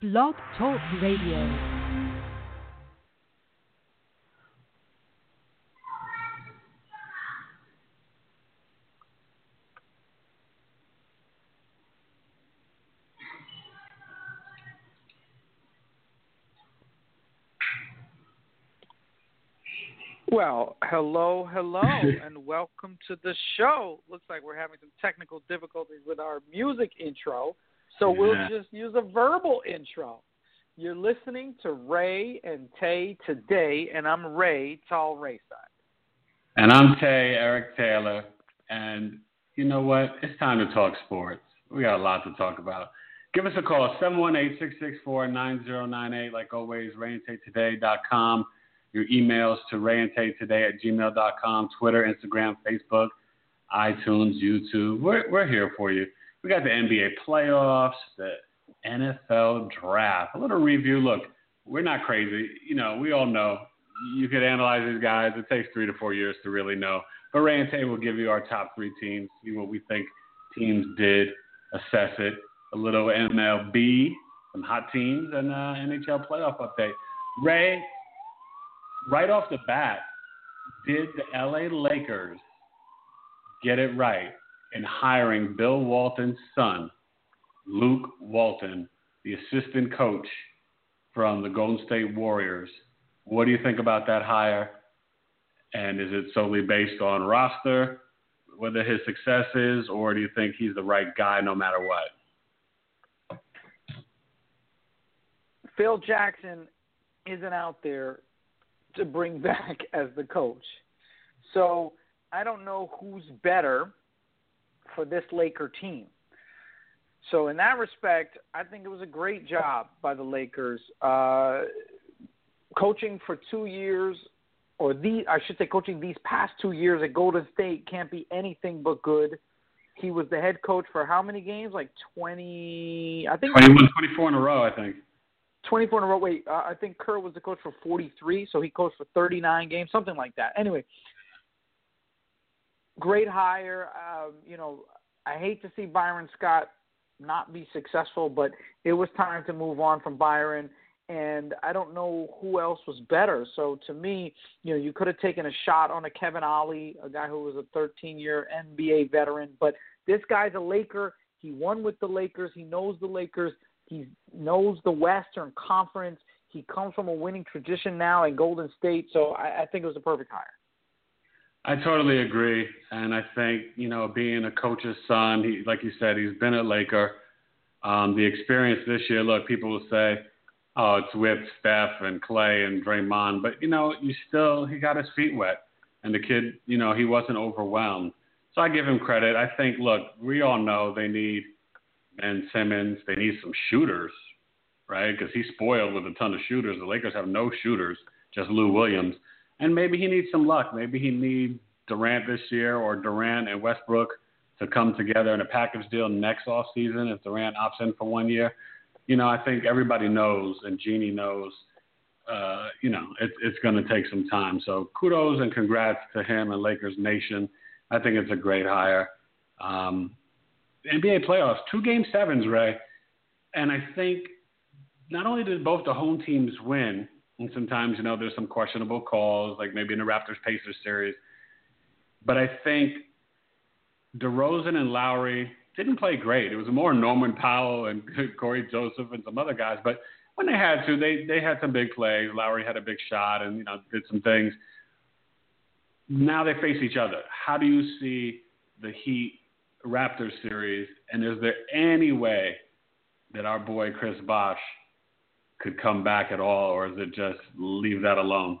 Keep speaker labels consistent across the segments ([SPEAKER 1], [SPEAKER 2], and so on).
[SPEAKER 1] Blog Talk Radio.
[SPEAKER 2] Well, hello, hello, and welcome to the show. Looks like we're having some technical difficulties with our music intro, so yeah. we'll just use a verbal intro. You're listening to Rae and Tay today, and I'm Rae, Tall Rayside.
[SPEAKER 3] And I'm Tay, Eric Taylor, and you know what? It's time to talk sports. We got a lot to talk about. Give us a call, 718-664-9098, like always, raeandtaytoday.com your emails to raeandtaytoday at gmail.com, Twitter, Instagram, Facebook, iTunes, YouTube. We're, we're here for you. We got the NBA playoffs, the NFL draft. A little review. Look, we're not crazy. You know, we all know you could analyze these guys. It takes three to four years to really know. But Rae and Tay will give you our top three teams, see what we think teams did, assess it. A little MLB, some hot teams, and uh, NHL playoff update. Rae, right off the bat, did the LA Lakers get it right in hiring Bill Walton's son, Luke Walton, the assistant coach from the Golden State Warriors? What do you think about that hire? And is it solely based on roster, whether his success is, or do you think he's the right guy no matter what?
[SPEAKER 2] Phil Jackson isn't out there to bring back as the coach. So I don't know who's better for this Laker team. So in that respect, I think it was a great job by the Lakers. Uh, coaching for two years, or the I should say, coaching these past two years at Golden State can't be anything but good. He was the head coach for how many games? Like twenty, I think.
[SPEAKER 3] 21, 24 in a row, I think.
[SPEAKER 2] 24 in a row. Wait, uh, I think Kerr was the coach for 43, so he coached for 39 games, something like that. Anyway, great hire. Um, you know, I hate to see Byron Scott not be successful, but it was time to move on from Byron. And I don't know who else was better. So to me, you know, you could have taken a shot on a Kevin Ollie, a guy who was a 13-year NBA veteran. But this guy's a Laker. He won with the Lakers. He knows the Lakers. He knows the Western Conference. He comes from a winning tradition now in Golden State, so I, I think it was a perfect hire.
[SPEAKER 3] I totally agree, and I think you know, being a coach's son, he like you said, he's been a Laker. Um, the experience this year, look, people will say, "Oh, it's with Steph and Clay and Draymond," but you know, you still he got his feet wet, and the kid, you know, he wasn't overwhelmed. So I give him credit. I think, look, we all know they need Ben Simmons. They need some shooters, right? Because he's spoiled with a ton of shooters. The Lakers have no shooters, just Lou Williams. And maybe he needs some luck. Maybe he needs Durant this year or Durant and Westbrook to come together in a package deal next off season if Durant opts in for one year. You know, I think everybody knows and Jeanie knows, uh, you know, it, it's going to take some time. So kudos and congrats to him and Lakers Nation. I think it's a great hire. Um, NBA playoffs, two game sevens, Rae. And I think not only did both the home teams win, and sometimes, you know, there's some questionable calls, like maybe in the Raptors Pacers series, but I think DeRozan and Lowry didn't play great. It was more Norman Powell and Cory Joseph and some other guys, but when they had to, they they had some big plays. Lowry had a big shot and you know did some things. Now they face each other. How do you see the Heat Raptors series, and is there any way that our boy Chris Bosh could come back at all, or is it just leave that alone?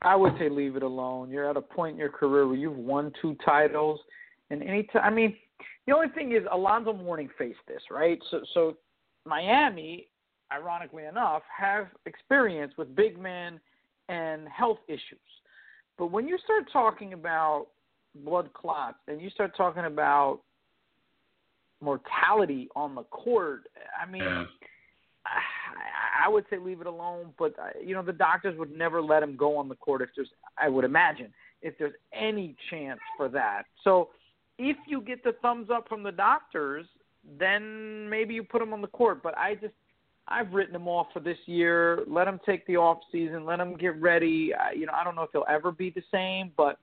[SPEAKER 2] I would say leave it alone. You're at a point in your career where you've won two titles, and any time. I mean, the only thing is Alonzo Mourning faced this, right? So, so Miami, ironically enough, have experience with big men and health issues. But when you start talking about blood clots and you start talking about mortality on the court, I mean,
[SPEAKER 3] Yeah.
[SPEAKER 2] I, would say leave it alone. But uh, you know, the doctors would never let him go on the court if there's, I would imagine, if there's any chance for that. So, if you get the thumbs up from the doctors, then maybe you put him on the court. But I just, I've written him off for this year. Let him take the off season. Let him get ready. I, you know, I don't know if he'll ever be the same, but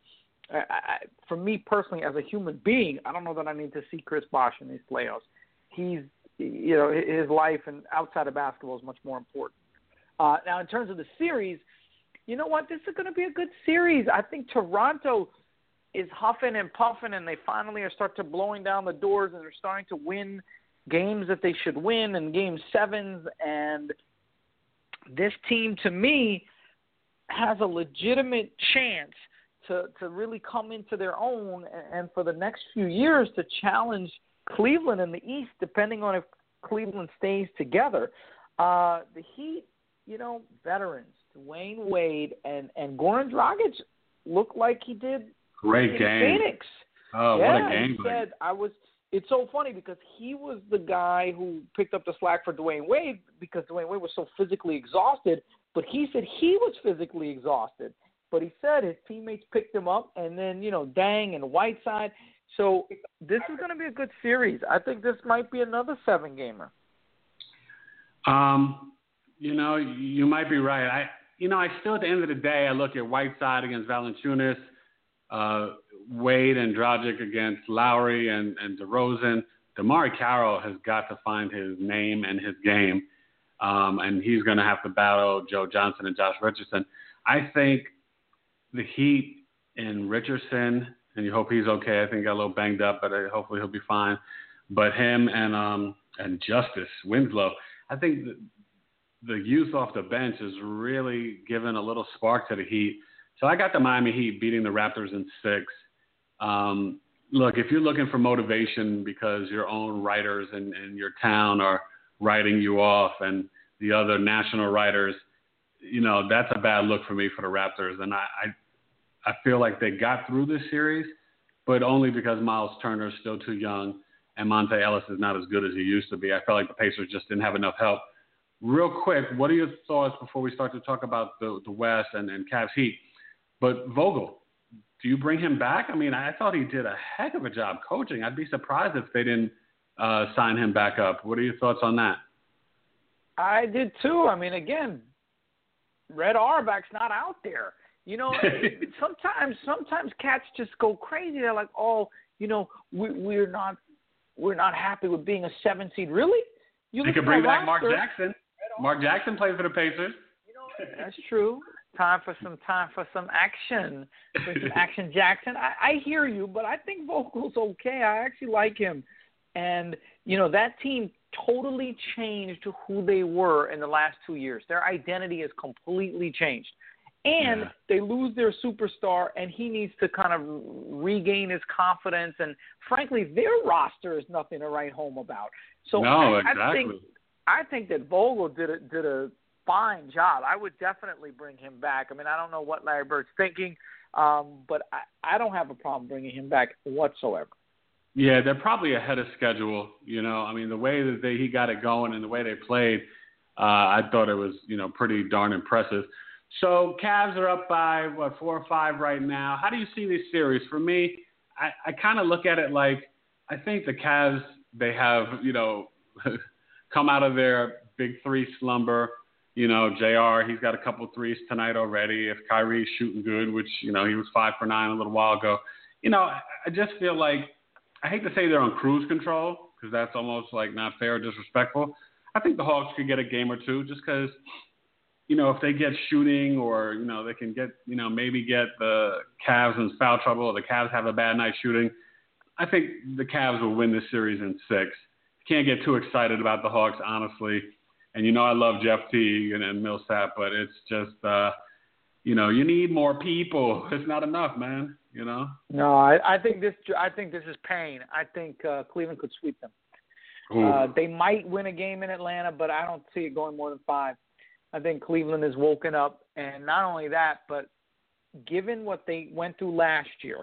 [SPEAKER 2] I, I, for me personally, as a human being, I don't know that I need to see Chris Bosh in these playoffs. He's, you know, his life and outside of basketball is much more important. Uh, now, in terms of the series, you know what? This is going to be a good series. I think Toronto is huffing and puffing, and they finally are start to blowing down the doors, and they're starting to win games that they should win and game sevens. And this team, to me, has a legitimate chance to to really come into their own, and, and for the next few years to challenge Cleveland in the East, depending on if Cleveland stays together. Uh, the Heat, you know, veterans, Dwyane Wade and and Goran Dragic look like he did
[SPEAKER 3] Great game.
[SPEAKER 2] Phoenix.
[SPEAKER 3] Oh,
[SPEAKER 2] yeah,
[SPEAKER 3] what a game!
[SPEAKER 2] he said I was. It's so funny because he was the guy who picked up the slack for Dwyane Wade because Dwyane Wade was so physically exhausted. But he said he was physically exhausted. But he said his teammates picked him up, and then you know Deng and Whiteside. So this is going to be a good series. I think this might be another seven gamer.
[SPEAKER 3] Um, you know, you might be right. I, you know, I still at the end of the day, I look at Whiteside against Valanciunas, uh, Wade and Dragic against Lowry and and DeRozan. DeMarre Carroll has got to find his name and his game, um, and he's going to have to battle Joe Johnson and Josh Richardson. I think the Heat and Richardson, and you hope he's okay. I think he got a little banged up, but uh, hopefully he'll be fine. But him and um and Justice Winslow, I think the, the youth off the bench is really giving a little spark to the Heat. So I got the Miami Heat beating the Raptors in six. Um, look, if you're looking for motivation because your own writers in, in your town are writing you off and the other national writers, you know, that's a bad look for me for the Raptors. And I, I, I feel like they got through this series, but only because Myles Turner is still too young and Monta Ellis is not as good as he used to be. I felt like the Pacers just didn't have enough help. Real quick, what are your thoughts before we start to talk about the, the West and, and Cavs Heat? But Vogel, do you bring him back? I mean, I thought he did a heck of a job coaching. I'd be surprised if they didn't uh, sign him back up. What are your thoughts on that?
[SPEAKER 2] I did too. I mean, again, Red Auerbach's not out there. You know, sometimes sometimes cats just go crazy. They're like, oh, you know, we, we're not we're not happy with being a seven seed. Really? You look
[SPEAKER 3] could bring back Mark Jackson. Mark Jackson played for the Pacers.
[SPEAKER 2] You know, that's true. Time for some time for some action. For some action, Jackson. I, I hear you, but I think Vogel's okay. I actually like him, and you know that team totally changed who they were in the last two years. Their identity has completely changed, and
[SPEAKER 3] Yeah.
[SPEAKER 2] they lose their superstar, and he needs to kind of regain his confidence. And frankly, their roster is nothing to write home about. So
[SPEAKER 3] no,
[SPEAKER 2] I,
[SPEAKER 3] exactly.
[SPEAKER 2] I think I think that Vogel did a did a fine job. I would definitely bring him back. I mean, I don't know what Larry Bird's thinking, um, but I, I don't have a problem bringing him back whatsoever.
[SPEAKER 3] Yeah, they're probably ahead of schedule. You know, I mean, the way that they, he got it going and the way they played, uh, I thought it was, you know, pretty darn impressive. So Cavs are up by what four or five right now. How do you see this series? For me, I, I kind of look at it like I think the Cavs they have, you know, come out of their big three slumber. You know, Jr. He's got a couple threes tonight already. If Kyrie's shooting good, which you know he was five for nine a little while ago, you know, I, just feel like I hate to say they're on cruise control because that's almost like not fair or disrespectful. I think the Hawks could get a game or two just because, you know, if they get shooting or, you know, they can get, you know, maybe get the Cavs in foul trouble or the Cavs have a bad night shooting. I think the Cavs will win this series in six. Can't get too excited about the Hawks, honestly. And, you know, I love Jeff Teague and, and Millsap, but it's just, uh, you know, you need more people. It's not enough, man, you know?
[SPEAKER 2] No, I, I think this I think this is pain. I think uh, Cleveland could sweep them. Uh, they might win a game in Atlanta, but I don't see it going more than five. I think Cleveland has woken up, and not only that, but given what they went through last year,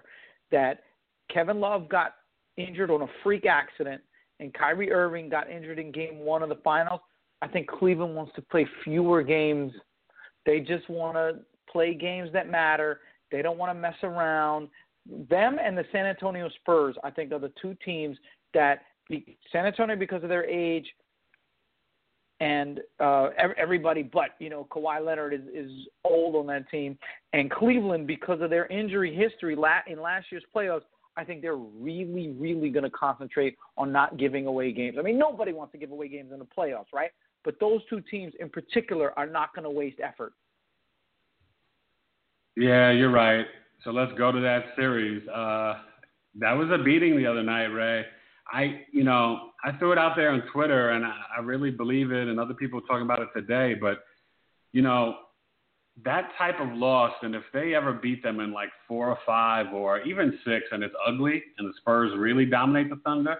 [SPEAKER 2] that Kevin Love got injured on a freak accident, and Kyrie Irving got injured in Game One of the Finals. I think Cleveland wants to play fewer games. They just want to play games that matter. They don't want to mess around. Them and the San Antonio Spurs, I think, are the two teams that San Antonio because of their age and uh, everybody but you know Kawhi Leonard is, is old on that team, and Cleveland because of their injury history in last year's playoffs. I think they're really, really going to concentrate on not giving away games. I mean, nobody wants to give away games in the playoffs, right? But those two teams in particular are not going to waste effort.
[SPEAKER 3] Yeah, you're right. So let's go to that series. Uh, that was a beating the other night, Rae. I, you know, I threw it out there on Twitter, and I, I really believe it, and other people are talking about it today. But, you know, that type of loss, and if they ever beat them in like four or five or even six, and it's ugly, and the Spurs really dominate the Thunder,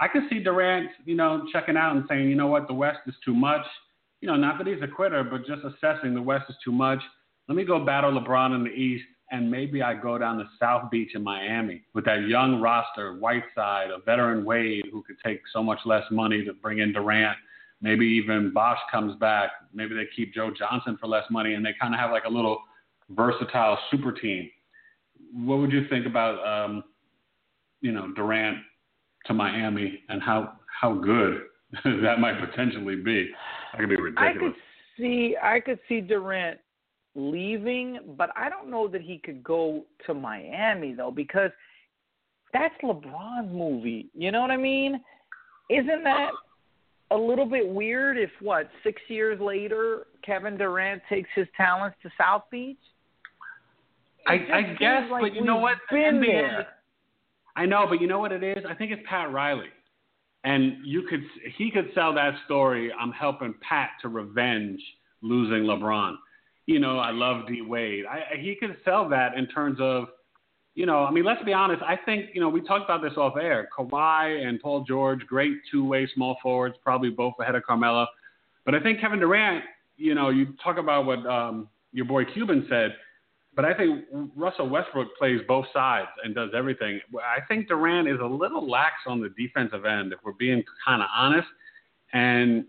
[SPEAKER 3] I could see Durant, you know, checking out and saying, you know what, the West is too much. You know, not that he's a quitter, but just assessing the West is too much. Let me go battle LeBron in the East and maybe I go down to South Beach in Miami with that young roster, Whiteside, a veteran Wade who could take so much less money to bring in Durant. Maybe even Bosh comes back. Maybe they keep Joe Johnson for less money, and they kind of have like a little versatile super team. What would you think about, um, you know, Durant to Miami and how how good that might potentially be? That could be ridiculous.
[SPEAKER 2] I could see I could see Durant leaving, but I don't know that he could go to Miami though because that's LeBron's movie. You know what I mean? Isn't that a little bit weird if what, 6 years later Kevin Durant takes his talents to South Beach?
[SPEAKER 3] I, I guess,
[SPEAKER 2] like
[SPEAKER 3] but you know what?
[SPEAKER 2] Been there.
[SPEAKER 3] I know, but you know what it is? I think it's Pat Riley. And you could he could sell that story. I'm helping Pat to revenge losing LeBron you know, I love D Wade. I, he could sell that in terms of, you know, I mean, let's be honest. I think, you know, we talked about this off air. Kawhi and Paul George, great two way small forwards, probably both ahead of Carmelo. But I think Kevin Durant, you know, you talk about what um, your boy Cuban said, but I think Russell Westbrook plays both sides and does everything. I think Durant is a little lax on the defensive end, if we're being kind of honest. And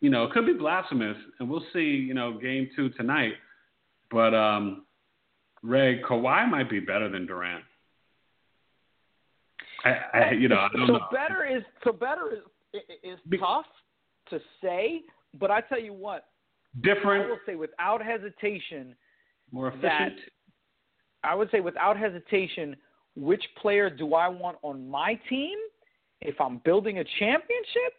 [SPEAKER 3] you know, it could be blasphemous, and we'll see, you know, game two tonight. But um, Rae, Kawhi might be better than Durant. I, I you know, I don't
[SPEAKER 2] so
[SPEAKER 3] know.
[SPEAKER 2] better is so better is is be, tough to say, but I tell you what,
[SPEAKER 3] different.
[SPEAKER 2] I will say without hesitation,
[SPEAKER 3] more efficient.
[SPEAKER 2] That I would say without hesitation, which player do I want on my team if I'm building a championship?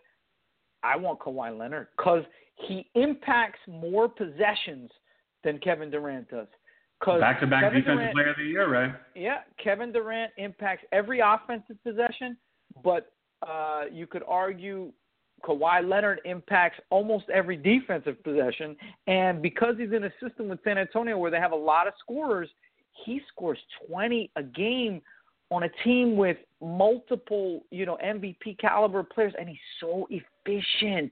[SPEAKER 2] I want Kawhi Leonard because he impacts more possessions than Kevin Durant does.
[SPEAKER 3] Back to back defensive
[SPEAKER 2] Durant,
[SPEAKER 3] player of the year, right?
[SPEAKER 2] Yeah, Kevin Durant impacts every offensive possession, but uh, you could argue Kawhi Leonard impacts almost every defensive possession. And because he's in a system with San Antonio where they have a lot of scorers, he scores 20 a game on a team with multiple, you know, MVP caliber players, and he's so efficient.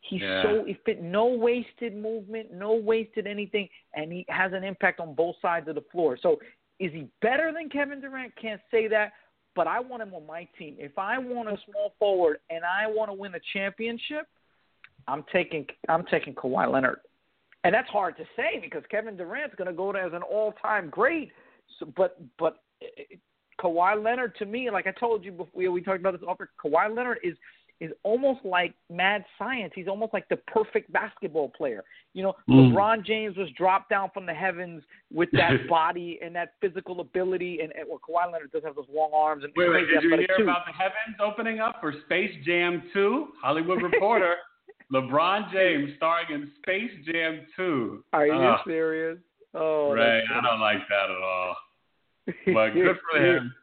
[SPEAKER 2] He's
[SPEAKER 3] yeah.
[SPEAKER 2] so efficient. No wasted movement, no wasted anything, and he has an impact on both sides of the floor. So, is he better than Kevin Durant? Can't say that, but I want him on my team. If I want a small forward and I want to win a championship, I'm taking I'm taking Kawhi Leonard, and that's hard to say because Kevin Durant's going to go as an all-time great. So, but but eh, eh, Kawhi Leonard to me, like I told you before, we talked about this offer. Kawhi Leonard is is almost like mad science. He's almost like the perfect basketball player. You know, mm. LeBron James was dropped down from the heavens with that body and that physical ability, and, and well, Kawhi Leonard does have those long arms. And
[SPEAKER 3] wait, wait, did you hear
[SPEAKER 2] too.
[SPEAKER 3] about the heavens opening up for Space Jam 2? Hollywood Reporter, LeBron James starring in Space Jam 2.
[SPEAKER 2] Are you
[SPEAKER 3] uh,
[SPEAKER 2] serious? Oh,
[SPEAKER 3] Ray, I don't like that at all. But good for him.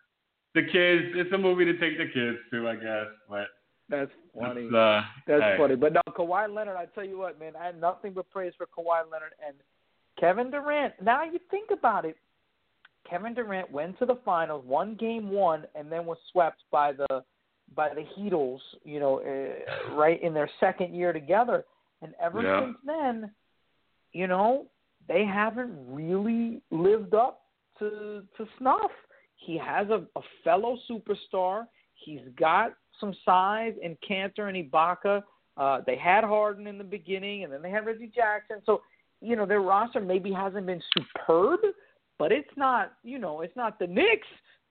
[SPEAKER 3] The kids, it's a movie to take the kids to, I guess. But
[SPEAKER 2] that's funny.
[SPEAKER 3] That's, uh,
[SPEAKER 2] that's
[SPEAKER 3] hey.
[SPEAKER 2] funny. But no, Kawhi Leonard, I tell you what, man, I had nothing but praise for Kawhi Leonard and Kevin Durant. Now you think about it. Kevin Durant went to the finals, won game one, and then was swept by the by the Heatles, you know, uh, right in their second year together, and ever
[SPEAKER 3] Yeah.
[SPEAKER 2] since then, you know, they haven't really lived up to to snuff. He has a, a fellow superstar. He's got some size in Kanter and Ibaka. Uh, they had Harden in the beginning, and then they had Reggie Jackson. So, you know, their roster maybe hasn't been superb, but it's not, you know, it's not the Knicks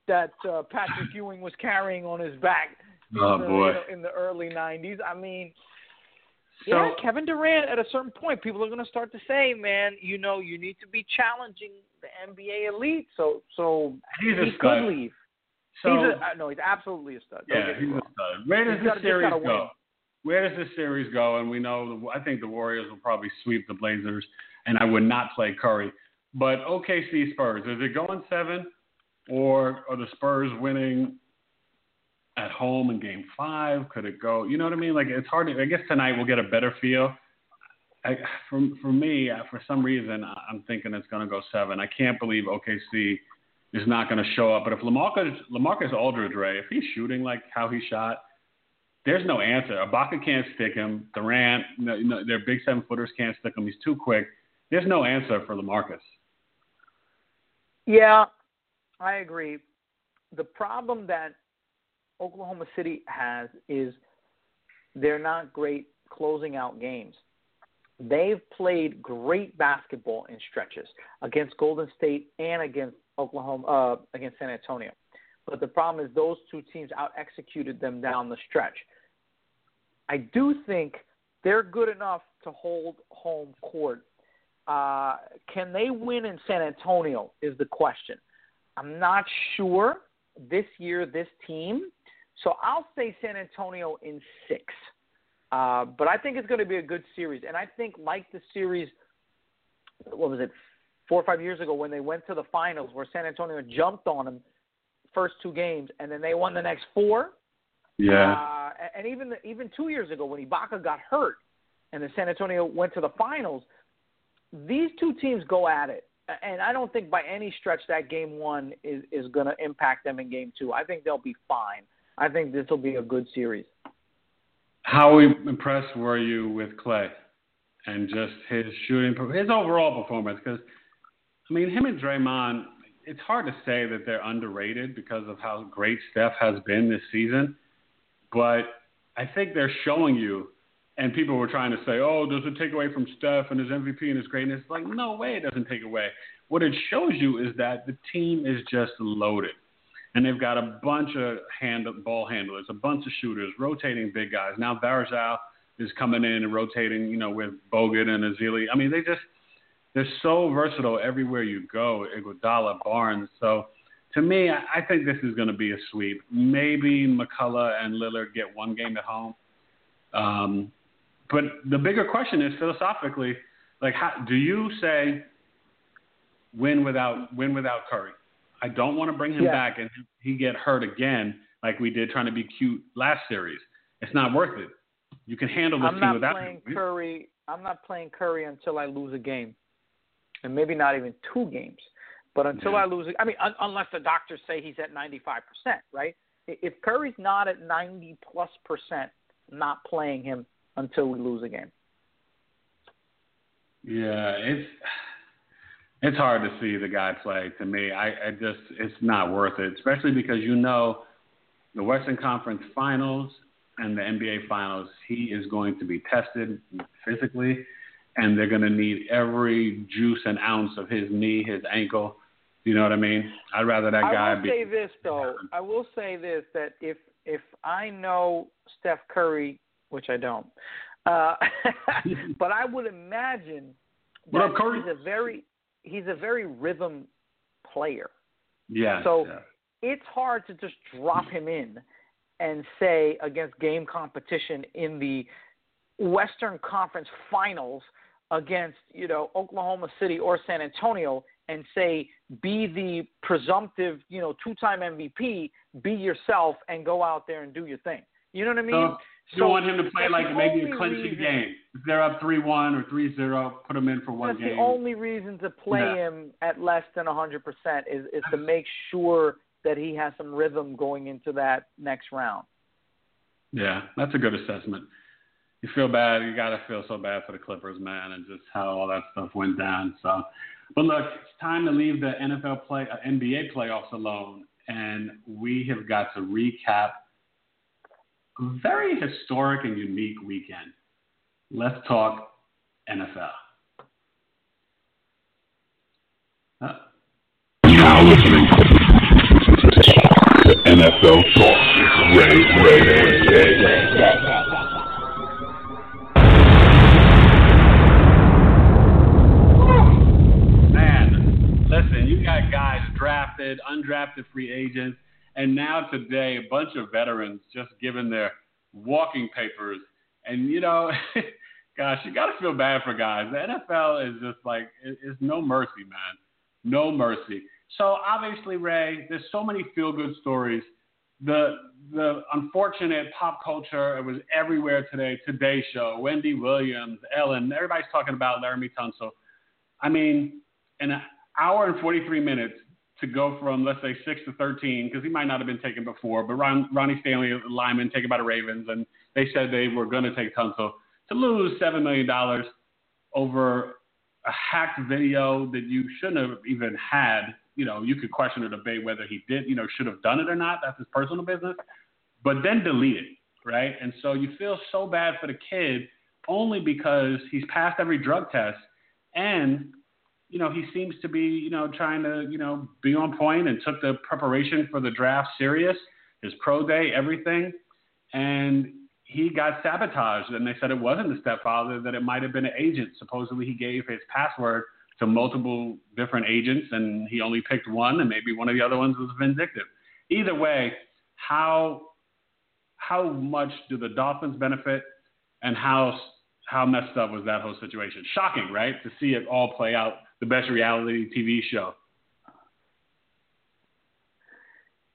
[SPEAKER 2] that uh, Patrick Ewing was carrying on his back in,
[SPEAKER 3] Oh,
[SPEAKER 2] the,
[SPEAKER 3] boy.
[SPEAKER 2] You know, in the early '90s. I mean,
[SPEAKER 3] So
[SPEAKER 2] yeah, Kevin Durant. At a certain point, people are going to start to say, "Man, you know, you need to be challenging the NBA elite." So, so
[SPEAKER 3] he's
[SPEAKER 2] he could leave.
[SPEAKER 3] So
[SPEAKER 2] he's a, uh, no, he's absolutely a stud. Don't
[SPEAKER 3] yeah, he's a stud. Where does the series go?
[SPEAKER 2] win.
[SPEAKER 3] Where does this series go? And we know, the, I think the Warriors will probably sweep the Blazers, and I would not play Curry. But OKC Spurs, is it going seven, or are the Spurs winning at home in Game Five? Could it go? You know what I mean? Like it's hard. To, I guess tonight we'll get a better feel. I, for for me, uh, for some reason, I'm thinking it's going to go seven. I can't believe OKC is not going to show up. But if Lamarcus Lamarcus Aldridge, Rae, if he's shooting like how he shot, there's no answer. Ibaka can't stick him. Durant, no, no, their big seven footers can't stick him. He's too quick. There's no answer for Lamarcus.
[SPEAKER 2] Yeah, I agree. The problem that Oklahoma City has is they're not great closing out games. They've played great basketball in stretches against Golden State and against Oklahoma uh, against San Antonio. But the problem is those two teams out executed them down the stretch. I do think they're good enough to hold home court. Uh, can they win in San Antonio? Is the question. I'm not sure this year, this team. So I'll say San Antonio in six. Uh, but I think it's going to be a good series. And I think, like the series, what was it, four or five years ago when they went to the finals where San Antonio jumped on them first two games and then they won the next four. Uh, and even the, even two years ago when Ibaka got hurt and the San Antonio went to the finals, these two teams go at it. And I don't think by any stretch that game one is, is going to impact them in game two. I think they'll be fine. I think this will be a good series.
[SPEAKER 3] How impressed were you with Clay and just his shooting, his overall performance? Because, I mean, him and Draymond, it's hard to say that they're underrated because of how great Steph has been this season. But I think they're showing you, and people were trying to say, oh, does it take away from Steph and his MVP and his greatness? Like, no way, it doesn't take away. What it shows you is that the team is just loaded. And they've got a bunch of hand, ball handlers, a bunch of shooters, rotating big guys. Now Varejao is coming in and rotating, you know, with Bogut and Ezeli. I mean, they just they're so versatile everywhere you go. Iguodala, Barnes. So to me, I, I think this is going to be a sweep. Maybe McCollum and Lillard get one game at home. Um, but the bigger question is philosophically, like, how, do you say win without win without Curry? I don't want to bring him
[SPEAKER 2] Yeah.
[SPEAKER 3] back and he get hurt again like we did trying to be cute last series. It's not worth it. You can handle this
[SPEAKER 2] I'm
[SPEAKER 3] team
[SPEAKER 2] not
[SPEAKER 3] without
[SPEAKER 2] playing
[SPEAKER 3] him.
[SPEAKER 2] Curry. I'm not playing Curry until I lose a game, and maybe not even two games. But until
[SPEAKER 3] Yeah.
[SPEAKER 2] I lose, I mean, un- unless the doctors say he's at 95 percent, right? If Curry's not at 90 plus percent, not playing him until we lose a game.
[SPEAKER 3] Yeah, it's it's hard to see the guy play. To me, I, I just it's not worth it, especially because you know the Western Conference Finals and the NBA Finals. He is going to be tested physically, and they're going to need every juice and ounce of his knee, his ankle. You know what I mean? I'd rather that guy
[SPEAKER 2] I will
[SPEAKER 3] be.
[SPEAKER 2] say this though. I will say this that if if I know Steph Curry, which I don't, uh, but I would imagine
[SPEAKER 3] What
[SPEAKER 2] that
[SPEAKER 3] up, Curry?
[SPEAKER 2] he's a very he's a very rhythm player.
[SPEAKER 3] yeah.
[SPEAKER 2] so-
[SPEAKER 3] yeah.
[SPEAKER 2] It's hard to just drop him in and say against game competition in the Western Conference Finals against you know Oklahoma City or San Antonio and say be the presumptive you know two-time MVP, be yourself and go out there and do your thing. You know what I mean?
[SPEAKER 3] So you want him to play like maybe a clinching
[SPEAKER 2] reason-
[SPEAKER 3] game. If they're up three one or three zero, put him in for one
[SPEAKER 2] That's
[SPEAKER 3] game.
[SPEAKER 2] the only reason to play
[SPEAKER 3] Yeah.
[SPEAKER 2] him at less than 100% is is to make sure that he has some rhythm going into that next round.
[SPEAKER 3] Yeah, that's a good assessment. You feel bad. You got to feel so bad for the Clippers, man, and just how all that stuff went down. So, but look, it's time to leave the NFL play, uh, NBA playoffs alone, and we have got to recap a very historic and unique weekend. Let's talk NFL.
[SPEAKER 4] Uh, now listening to NFL Talk Rae Rae Rae.
[SPEAKER 3] Man, listen, you got guys drafted, undrafted free agents, and now today a bunch of veterans just given their walking papers. And you know, gosh, you got to feel bad for guys. The NFL is just like it's no mercy, man, no mercy. So obviously, Ray, there's so many feel good stories. The the unfortunate pop culture, it was everywhere today. Today Show, Wendy Williams, Ellen, everybody's talking about Laremy Tunsil. I mean, in an hour and 43 minutes to go from let's say six to 13, because he might not have been taken before, but Ron, Ronnie Stanley, lineman, taken by the Ravens, and they said they were going to take Tunsil to lose seven million dollars over a hacked video that you shouldn't have even had you know, you could question or debate whether he did, you know, should have done it or not. That's his personal business. But then delete it, right? And so you feel so bad for the kid only because he's passed every drug test and you know, he seems to be, you know, trying to, you know, be on point and took the preparation for the draft serious, his pro day, everything. And he got sabotaged. And they said it wasn't the stepfather, that it might have been an agent. Supposedly he gave his password to multiple different agents and he only picked one and maybe one of the other ones was vindictive. Either way, how how much do the Dolphins benefit and how how messed up was that whole situation? Shocking, right? To see it all play out, the best reality TV show.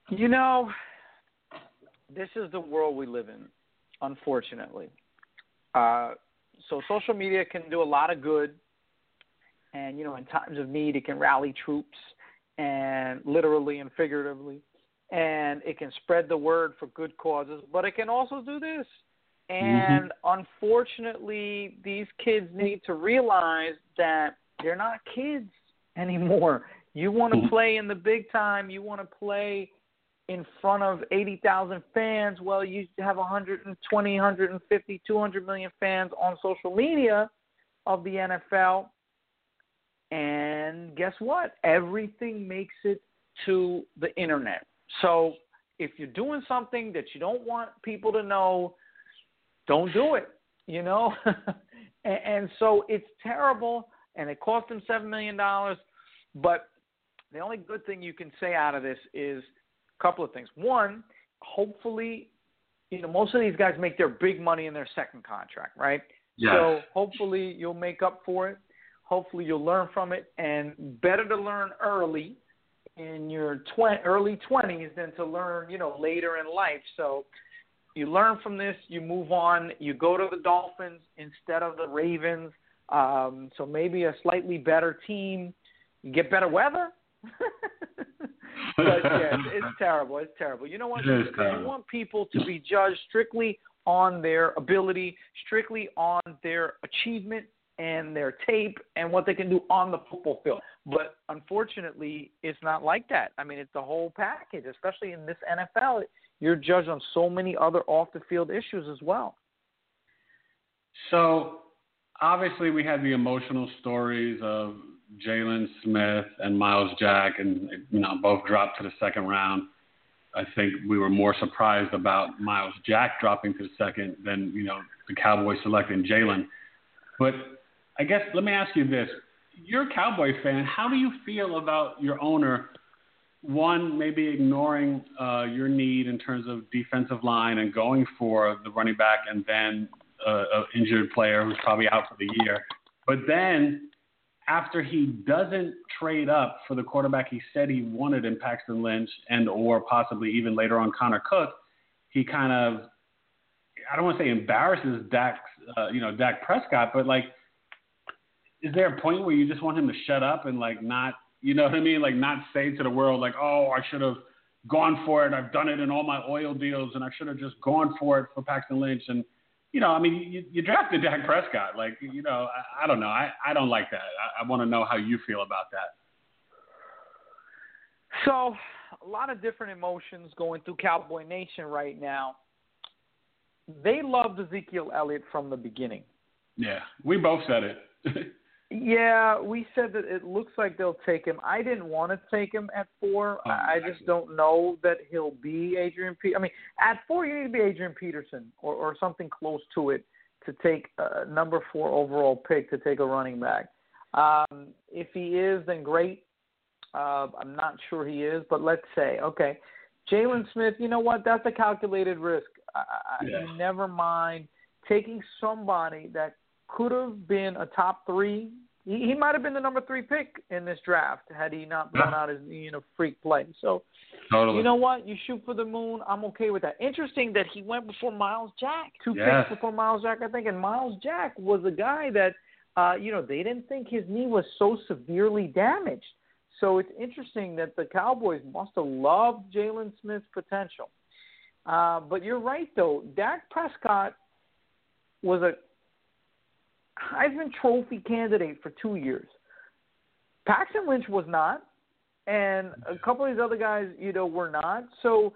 [SPEAKER 2] You know, this is the world we live in, unfortunately. Uh, so social media can do a lot of good and you know in times of need it can rally troops and literally and figuratively and it can spread the word for good causes but it can also do this and mm-hmm. unfortunately these kids need to realize that they're not kids anymore you want to mm-hmm. play in the big time you want to play in front of 80,000 fans well you have 120 150 200 million fans on social media of the NFL and guess what? Everything makes it to the internet. So if you're doing something that you don't want people to know, don't do it. You know, and, and so it's terrible, and it cost them seven million dollars. But the only good thing you can say out of this is a couple of things. One, hopefully, you know, most of these guys make their big money in their second contract, right?
[SPEAKER 3] Yes.
[SPEAKER 2] So hopefully you'll make up for it. Hopefully, you'll learn from it, and better to learn early in your tw- early 20s than to learn, you know, later in life. So you learn from this, you move on, you go to the Dolphins instead of the Ravens. Um, so maybe a slightly better team. You get better weather. but yeah, it's, it's terrible. It's terrible. You know what? You want people to be judged strictly on their ability, strictly on their achievement, and their tape and what they can do on the football field. But unfortunately, it's not like that. I mean, it's the whole package, especially in this NFL. You're judged on so many other off the field issues as well.
[SPEAKER 3] So, obviously, we had the emotional stories of Jaylon Smith and Myles Jack, and you know both dropped to the second round. I think we were more surprised about Myles Jack dropping to the second than you know the Cowboys selecting Jaylon. But I guess let me ask you this: You're a Cowboy fan. How do you feel about your owner? One, maybe ignoring uh, your need in terms of defensive line and going for the running back, and then an injured player who's probably out for the year. But then, after he doesn't trade up for the quarterback he said he wanted in Paxton Lynch, and or possibly even later on Connor Cook, he kind of I don't want to say embarrasses Dak, uh, you know, Dak Prescott, but like is there a point where you just want him to shut up and like not, you know what I mean? Like not say to the world like, oh, I should have gone for it. I've done it in all my oil deals, and I should have just gone for it for Paxton Lynch. And you know, I mean, you, you drafted Dak Prescott. Like, you know, I, I don't know. I, I don't like that. I, I want to know how you feel about that.
[SPEAKER 2] So, a lot of different emotions going through Cowboy Nation right now. They loved Ezekiel Elliott from the beginning.
[SPEAKER 3] Yeah, we both said it.
[SPEAKER 2] yeah, we said that it looks like they'll take him. I didn't want to take him at four.
[SPEAKER 3] Oh,
[SPEAKER 2] I just don't know that he'll be Adrian. Pe- I mean, at four, you need to be Adrian Peterson or, or something close to it to take a number four overall pick to take a running back. Um, if he is, then great. Uh, I'm not sure he is, but let's say okay. Jaylon Smith, you know what? That's a calculated risk. I,
[SPEAKER 3] Yeah.
[SPEAKER 2] I never mind taking somebody that could have been a top three. He, he might have been the number three pick in this draft had he not blown
[SPEAKER 3] Yeah.
[SPEAKER 2] out his you know freak play. So
[SPEAKER 3] Totally.
[SPEAKER 2] you know what? You shoot for the moon. I'm okay with that. Interesting that he went before Myles Jack. Two
[SPEAKER 3] Yes.
[SPEAKER 2] picks before Myles Jack, I think. And Myles Jack was a guy that, uh, you know, they didn't think his knee was so severely damaged. So it's interesting that the Cowboys must have loved Jaylon Smith's potential. Uh, but you're right, though. Dak Prescott was a Heisman Trophy candidate for two years. Paxton Lynch was not, and a couple of these other guys, you know, were not. So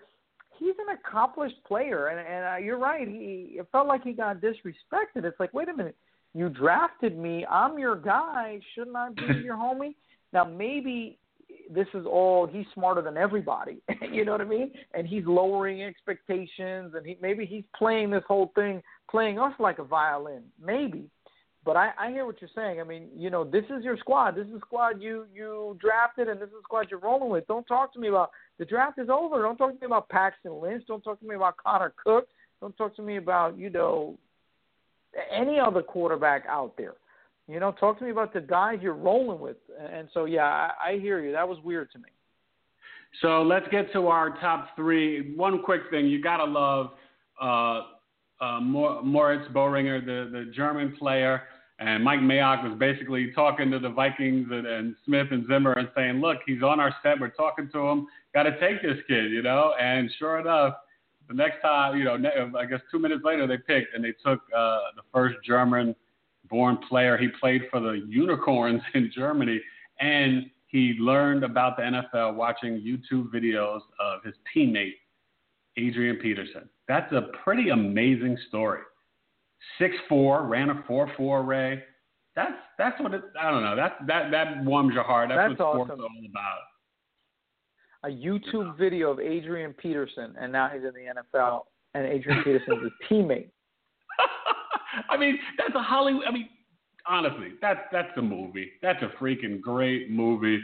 [SPEAKER 2] he's an accomplished player, and and uh, you're right. He it felt like he got disrespected. It's like, wait a minute, you drafted me. I'm your guy. Shouldn't I be your homie? Now maybe this is all he's smarter than everybody. you know what I mean? And he's lowering expectations, and he maybe he's playing this whole thing, playing us like a violin. Maybe. But I, I hear what you're saying. I mean, you know, this is your squad. This is the squad you you drafted, and this is the squad you're rolling with. Don't talk to me about the draft is over. Don't talk to me about Paxton Lynch. Don't talk to me about Connor Cook. Don't talk to me about you know any other quarterback out there. You know, talk to me about the guys you're rolling with. And so, yeah, I, I hear you. That was weird to me.
[SPEAKER 3] So let's get to our top three. One quick thing, you gotta love uh, uh, Mor- Moritz Boehringer, the the German player, and Mike Mayock was basically talking to the Vikings and, and Smith and Zimmer and saying, "Look, he's on our set. We're talking to him. Got to take this kid, you know." And sure enough, the next time, you know, I guess two minutes later they picked and they took uh, the first German-born player. He played for the Unicorns in Germany, and he learned about the NFL watching YouTube videos of his teammate Adrian Peterson. That's a pretty amazing story. Six four, ran a four four Rae. That's that's what it. I don't know. That that that warms your heart. That's,
[SPEAKER 2] That's
[SPEAKER 3] what sports
[SPEAKER 2] awesome.
[SPEAKER 3] is all about.
[SPEAKER 2] A YouTube video of Adrian Peterson, and now he's in the NFL, and Adrian Peterson's his teammate.
[SPEAKER 3] I mean, that's a Hollywood. I mean, honestly, that's that's a movie. That's a freaking great movie.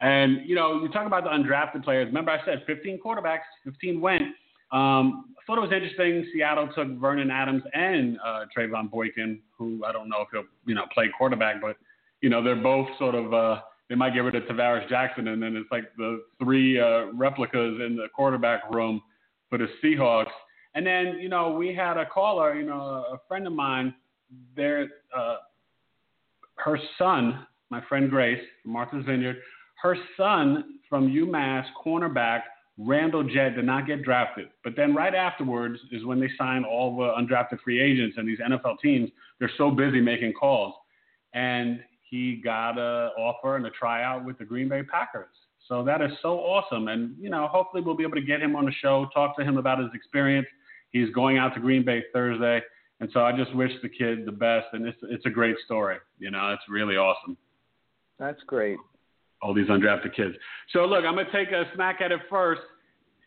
[SPEAKER 3] And you know, you talk about the undrafted players. Remember, I said 15 quarterbacks, 15 went. Um, I thought it was interesting. Seattle took Vernon Adams and uh, Trevone Boykin, who I don't know if he'll you know play quarterback, but you know they're both sort of. Uh, they might get rid of Tarvaris Jackson, and then it's like the three uh, replicas in the quarterback room for the Seahawks. And then, you know, we had a caller, you know, a friend of mine, there, uh, her son, my friend Grace Martha's Vineyard, her son from UMass cornerback Randall Jette did not get drafted. But then right afterwards is when they signed all the undrafted free agents and these NFL teams, they're so busy making calls. And he got an offer and a tryout with the Green Bay Packers. So that is so awesome. And, you know, hopefully we'll be able to get him on the show, talk to him about his experience. He's going out to Green Bay Thursday. And so I just wish the kid the best. And it's, it's a great story. You know, it's really awesome.
[SPEAKER 2] That's great.
[SPEAKER 3] All these undrafted kids. So look, I'm to take a smack at it first.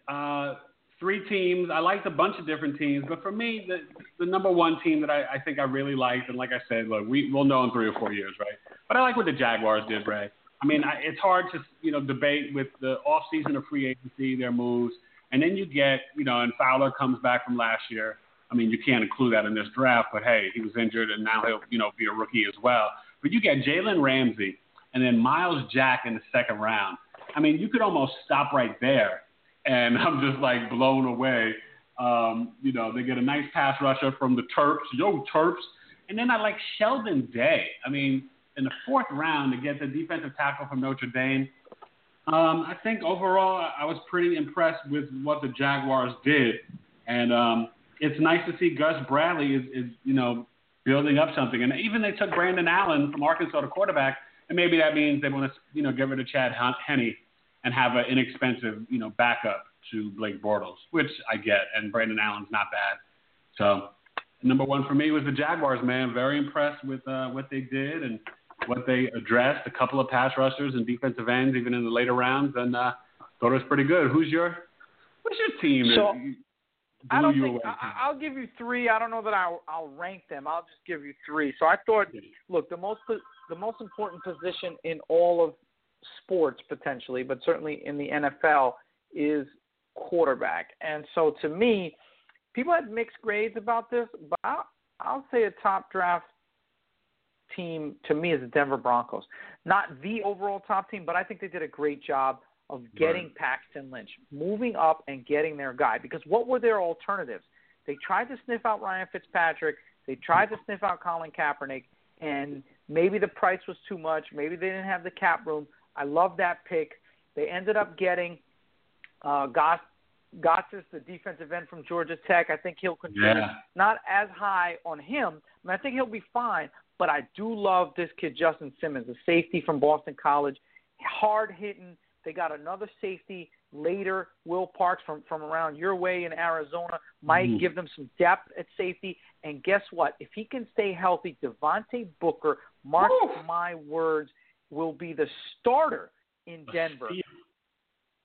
[SPEAKER 3] Uh, three teams. I liked a bunch of different teams, but for me, the, the number one team that I, I think I really liked, and like I said, look, we, we'll know in three or four years, right? But I like what the Jaguars did, Rae. I mean, I, it's hard to you know debate with the off season of free agency, their moves, and then you get you know, and Fowler comes back from last year. I mean, you can't include that in this draft, but hey, he was injured, and now he'll you know be a rookie as well. But you get Jalen Ramsey and then Myles Jack in the second round. I mean, you could almost stop right there, and I'm just like blown away. Um, you know, they get a nice pass rusher from the Terps, yo Terps, and then I like Sheldon Day. I mean, in the fourth round to get the defensive tackle from Notre Dame. Um, I think overall, I was pretty impressed with what the Jaguars did, and um, it's nice to see Gus Bradley is, is you know building up something. And even they took Brandon Allen from Arkansas to quarterback, and maybe that means they want to you know get rid of Chad Henne and have an inexpensive you know backup to Blake Bortles, which I get. And Brandon Allen's not bad. So number one for me was the Jaguars, man. Very impressed with uh, what they did and what they addressed. A couple of pass rushers and defensive ends, even in the later rounds, and uh, thought it was pretty good. Who's your What's your team?
[SPEAKER 2] So, I don't think
[SPEAKER 3] away?
[SPEAKER 2] I, I'll give you three. I don't know that I'll, I'll rank them. I'll just give you three. So I thought, look, the most the most important position in all of sports potentially, but certainly in the NFL is quarterback. And so to me, people had mixed grades about this, but I'll, I'll say a top draft team to me is the Denver Broncos. Not the overall top team, but I think they did a great job of getting
[SPEAKER 3] Right.
[SPEAKER 2] Paxton Lynch, moving up and getting their guy. Because what were their alternatives? They tried to sniff out Ryan Fitzpatrick. They tried to sniff out Colin Kaepernick, and maybe the price was too much. Maybe they didn't have the cap room. I love that pick. They ended up getting uh, Goss, Gotsis, the defensive end from Georgia Tech. I think he'll contribute.
[SPEAKER 3] Yeah.
[SPEAKER 2] Not as high on him. I, mean, I think he'll be fine. But I do love this kid, Justin Simmons, a safety from Boston College. Hard hitting. They got another safety later, Will Parks from, from around your way in Arizona. Might
[SPEAKER 3] Mhm.
[SPEAKER 2] give them some depth at safety. And guess what? If he can stay healthy, Devontae Booker, mark my words, will be the starter in Denver.
[SPEAKER 3] steal.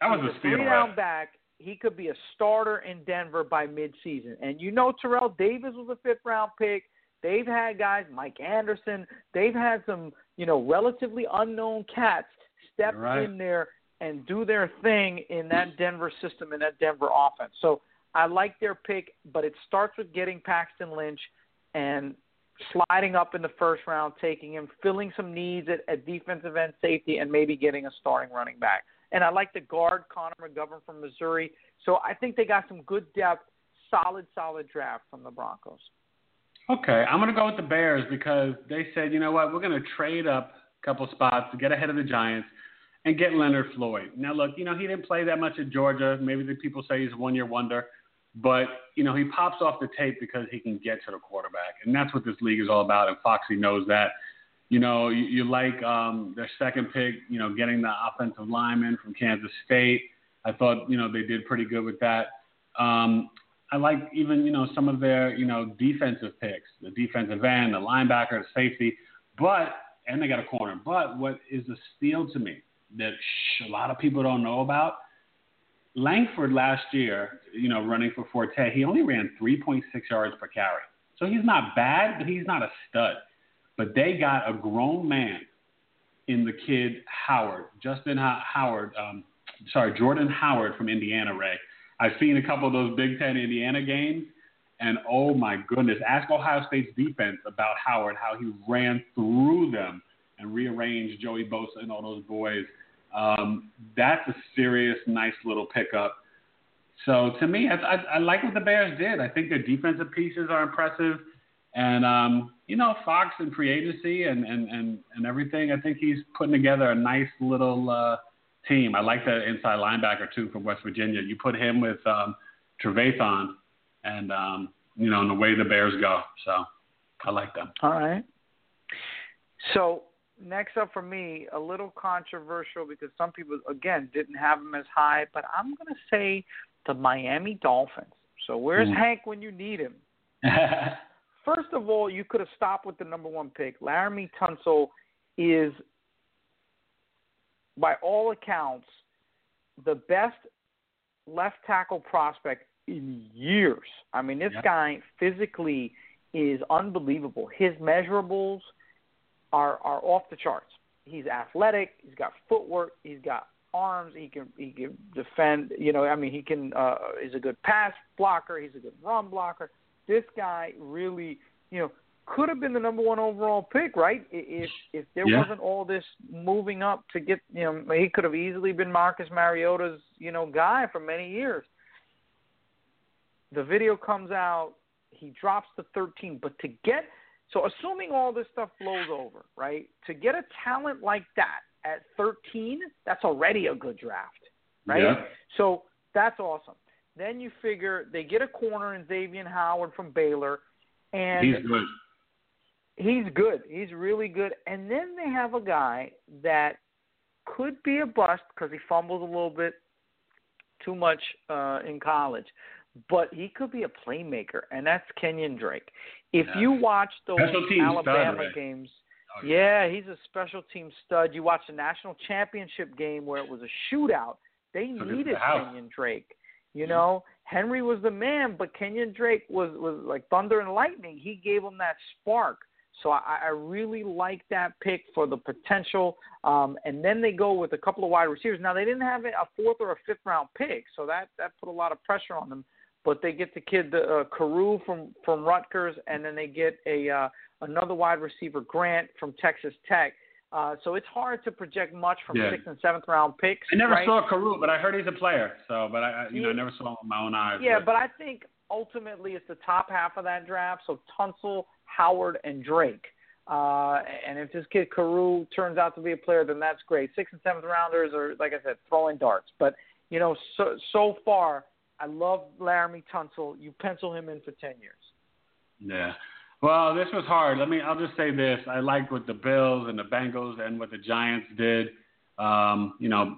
[SPEAKER 3] That was
[SPEAKER 2] He's
[SPEAKER 3] a steal.
[SPEAKER 2] three down back. He could be a starter in Denver by midseason. And you know Terrell Davis was a fifth round pick. They've had guys, Mike Anderson. They've had some, you know, relatively unknown cats step
[SPEAKER 3] right.
[SPEAKER 2] in there and do their thing in that Denver system in that Denver offense. So I like their pick, but it starts with getting Paxton Lynch and sliding up in the first round, taking him, filling some needs at, at defensive end safety, and maybe getting a starting running back. And I like the guard Connor McGovern from Missouri. So I think they got some good depth, solid, solid draft from the Broncos.
[SPEAKER 3] Okay, I'm going to go with the Bears because they said, you know what, we're going to trade up a couple spots to get ahead of the Giants and get Leonard Floyd. Now, look, you know, he didn't play that much at Georgia. Maybe the people say he's a one year wonder, but, you know, he pops off the tape because he can get to the quarterback. And that's what this league is all about, and Foxy knows that. You know, you, you like um, their second pick, you know, getting the offensive lineman from Kansas State. I thought, you know, they did pretty good with that. Um, I like even you know some of their you know defensive picks, the defensive end, the linebacker, the safety, but and they got a corner. But what is a steal to me that a lot of people don't know about? Langford last year, you know, running for Forte, he only ran 3.6 yards per carry. So he's not bad, but he's not a stud. But they got a grown man in the kid Howard, Justin Howard, um, sorry, Jordan Howard from Indiana, Rae. I've seen a couple of those Big Ten Indiana games, and oh my goodness, ask Ohio State's defense about Howard, how he ran through them and rearrange Joey Bosa and all those boys. Um, that's a serious, nice little pickup. So to me, I, I, I like what the Bears did. I think their defensive pieces are impressive, and um, you know, Fox and free agency and, and, and, and everything. I think he's putting together a nice little uh, team. I like the inside linebacker too from West Virginia. You put him with um, Trevathan, and um, you know, and the way the Bears go. So I like them.
[SPEAKER 2] All right. So next up for me, a little controversial because some people again didn't have him as high, but I'm going to say the Miami Dolphins. So where's
[SPEAKER 3] Mm.
[SPEAKER 2] Hank when you need him? First of all, you could have stopped with the number one pick. Laremy Tunsil is, by all accounts, the best left tackle prospect in years. I mean, this
[SPEAKER 3] Yeah.
[SPEAKER 2] guy physically is unbelievable. His measurables are are off the charts. He's athletic. He's got footwork. He's got arms. He can he can defend. You know, I mean, he can. Uh, he's a good pass blocker. He's a good run blocker. This guy really, you know, could have been the number one overall pick, right? If if there
[SPEAKER 3] Yeah.
[SPEAKER 2] wasn't all this moving up to get, you know, he could have easily been Marcus Mariota's, you know, guy for many years. The video comes out. He drops the 13, but to get So assuming all this stuff blows over, right? To get a talent like that at 13, that's already a good draft, right?
[SPEAKER 3] Yeah.
[SPEAKER 2] So that's awesome. Then you figure they get a corner in Xavier Howard from Baylor, and
[SPEAKER 3] He's good.
[SPEAKER 2] he's good. He's really good. And then they have a guy that could be a bust because he fumbles a little bit too much uh, in college, but he could be a playmaker, and that's Kenyan Drake. If
[SPEAKER 3] Yeah.
[SPEAKER 2] you watch those
[SPEAKER 3] team stud,
[SPEAKER 2] Alabama
[SPEAKER 3] right?
[SPEAKER 2] games,
[SPEAKER 3] Oh,
[SPEAKER 2] yeah, he's a special team stud. You watch the national championship game where it was a shootout. They
[SPEAKER 3] to
[SPEAKER 2] needed. Kenyan Drake. You know, Henry was the man, but Kenyan Drake was was like thunder and lightning. He gave them that spark. So I, I really like that pick for the potential. Um, and then they go with a couple of wide receivers. Now they didn't have a fourth or a fifth round pick, so that that put a lot of pressure on them. But they get the kid, the uh, Carroo from from Rutgers, and then they get a uh, another wide receiver, Grant from Texas Tech. Uh, so it's hard to project much from
[SPEAKER 3] Yeah.
[SPEAKER 2] sixth and seventh round picks.
[SPEAKER 3] I never
[SPEAKER 2] right?
[SPEAKER 3] saw Carroo, but I heard he's a player. So, but I, you know, I never saw him with my own eyes.
[SPEAKER 2] Yeah, but I think ultimately it's the top half of that draft. So Tunsil, Howard, and Drake. Uh, and if this kid Carroo turns out to be a player, then that's great. Sixth and seventh rounders are, like I said, throwing darts. But you know, so so far, I love Laremy Tunsil. You pencil him in for ten years.
[SPEAKER 3] Yeah. Well, this was hard. Let me. I'll just say this. I liked what the Bills and the Bengals and what the Giants did. Um, you know,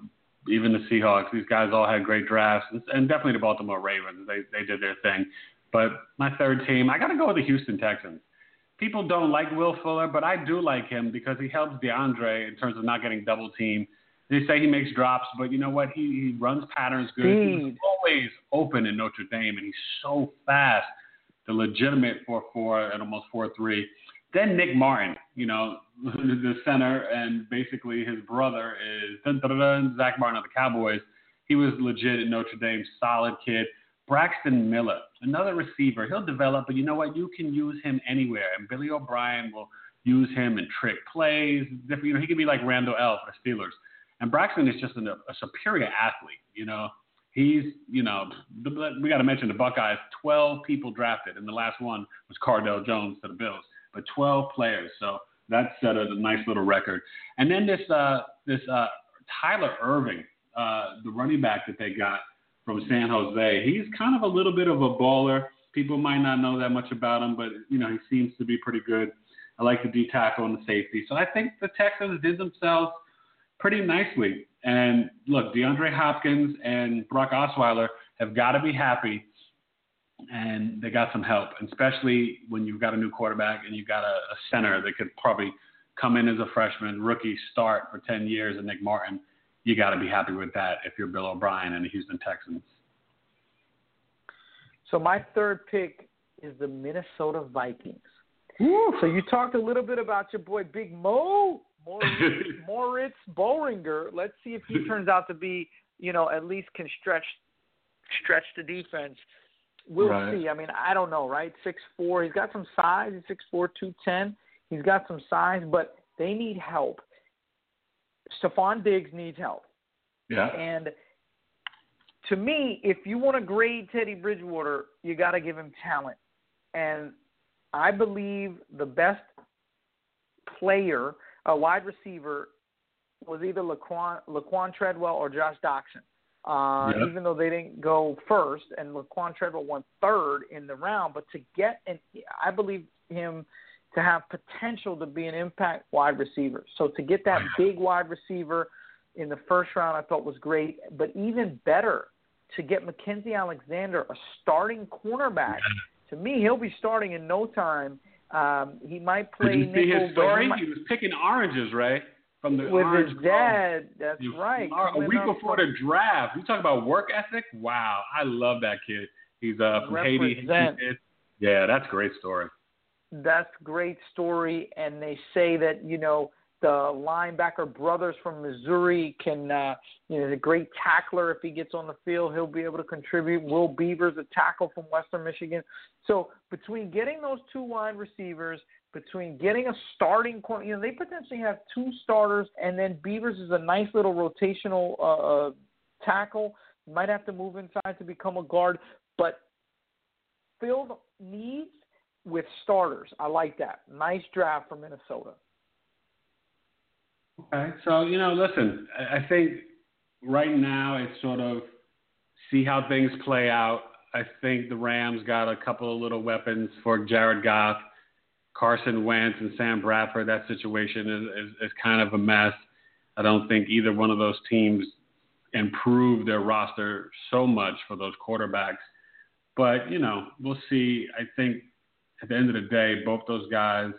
[SPEAKER 3] even the Seahawks. These guys all had great drafts, and definitely the Baltimore Ravens. They they did their thing. But my third team, I got to go with the Houston Texans. People don't like Will Fuller, but I do like him because he helps DeAndre in terms of not getting double teamed. They say he makes drops, but you know what? He, he runs patterns good. He was always open in Notre Dame, and he's so fast the legitimate 4-4 and almost 4-3. Then Nick Martin, you know, the center, and basically his brother is dun, dun, dun, dun, Zack Martin of the Cowboys. He was legit at Notre Dame, solid kid. Braxton Miller, another receiver. He'll develop, but you know what? You can use him anywhere, and Billy O'Brien will use him in trick plays. Different, you know, he could be like Randle El for the Steelers. And Braxton is just an, a superior athlete. You know, he's you know the, we got to mention the Buckeyes. Twelve people drafted, and the last one was Cardale Jones to the Bills, but twelve players. So that set a nice little record. And then this uh, this uh, Tyler Ervin, uh, the running back that they got from San Jose. He's kind of a little bit of a baller. People might not know that much about him, but you know he seems to be pretty good. I like the D tackle and the safety. So I think the Texans did themselves pretty nicely. And look, DeAndre Hopkins and Brock Osweiler have got to be happy, and they got some help, especially when you've got a new quarterback and you've got a, a center that could probably come in as a freshman, rookie, start for 10 years, and Nick Martin. You got to be happy with that if you're Bill O'Brien and the Houston Texans.
[SPEAKER 2] So my third pick is the Minnesota Vikings. So you talked a little bit about your boy Big Mo Moritz, Moritz Boehringer. Let's see if he turns out to be, you know, at least can stretch stretch the defense. We'll
[SPEAKER 3] Right.
[SPEAKER 2] see. I mean, I don't know, right? Six four. He's got some size. He's six four, two ten. He's got some size, but they need help. Stefon Diggs needs help.
[SPEAKER 3] Yeah.
[SPEAKER 2] And to me, if you want to grade Teddy Bridgewater, you got to give him talent. And I believe the best player, a wide receiver, was either Laquan, Laquon Treadwell or Josh Doctson. Uh,
[SPEAKER 3] Yeah.
[SPEAKER 2] Even though they didn't go first, and Laquon Treadwell went third in the round, but to get an, I believe him to have potential to be an impact wide receiver. So to get that big wide receiver in the first round, I thought was great. But even better, to get Mackensie Alexander, a starting cornerback. To me, he'll be starting in no time. Um, he might play
[SPEAKER 3] Did you see
[SPEAKER 2] nickel,
[SPEAKER 3] his
[SPEAKER 2] he
[SPEAKER 3] story?
[SPEAKER 2] might-
[SPEAKER 3] He was picking oranges, right? From the
[SPEAKER 2] with
[SPEAKER 3] orange
[SPEAKER 2] his dad. That's
[SPEAKER 3] You-
[SPEAKER 2] right.
[SPEAKER 3] A week before
[SPEAKER 2] from-
[SPEAKER 3] the draft. You talk about work ethic? Wow, I love that kid. He's uh, from Haiti.
[SPEAKER 2] Represent.
[SPEAKER 3] Haiti kid. Yeah, that's a great story.
[SPEAKER 2] that's great story and they say that you know the linebacker brothers from Missouri can uh you know the great tackler if he gets on the field he'll be able to contribute Will Beavers a tackle from Western Michigan so between getting those two wide receivers between getting a starting corner you know they potentially have two starters and then Beavers is a nice little rotational uh, uh tackle might have to move inside to become a guard but filled needs with starters. I like that. Nice draft for Minnesota.
[SPEAKER 3] Okay, so you know, listen, I think right now it's sort of see how things play out. I think the Rams got a couple of little weapons for Jared Goff, Carson Wentz, and Sam Bradford. That situation is, is, is kind of a mess. I don't think either one of those teams improved their roster so much for those quarterbacks. But, you know, we'll see. I think at the end of the day, both those guys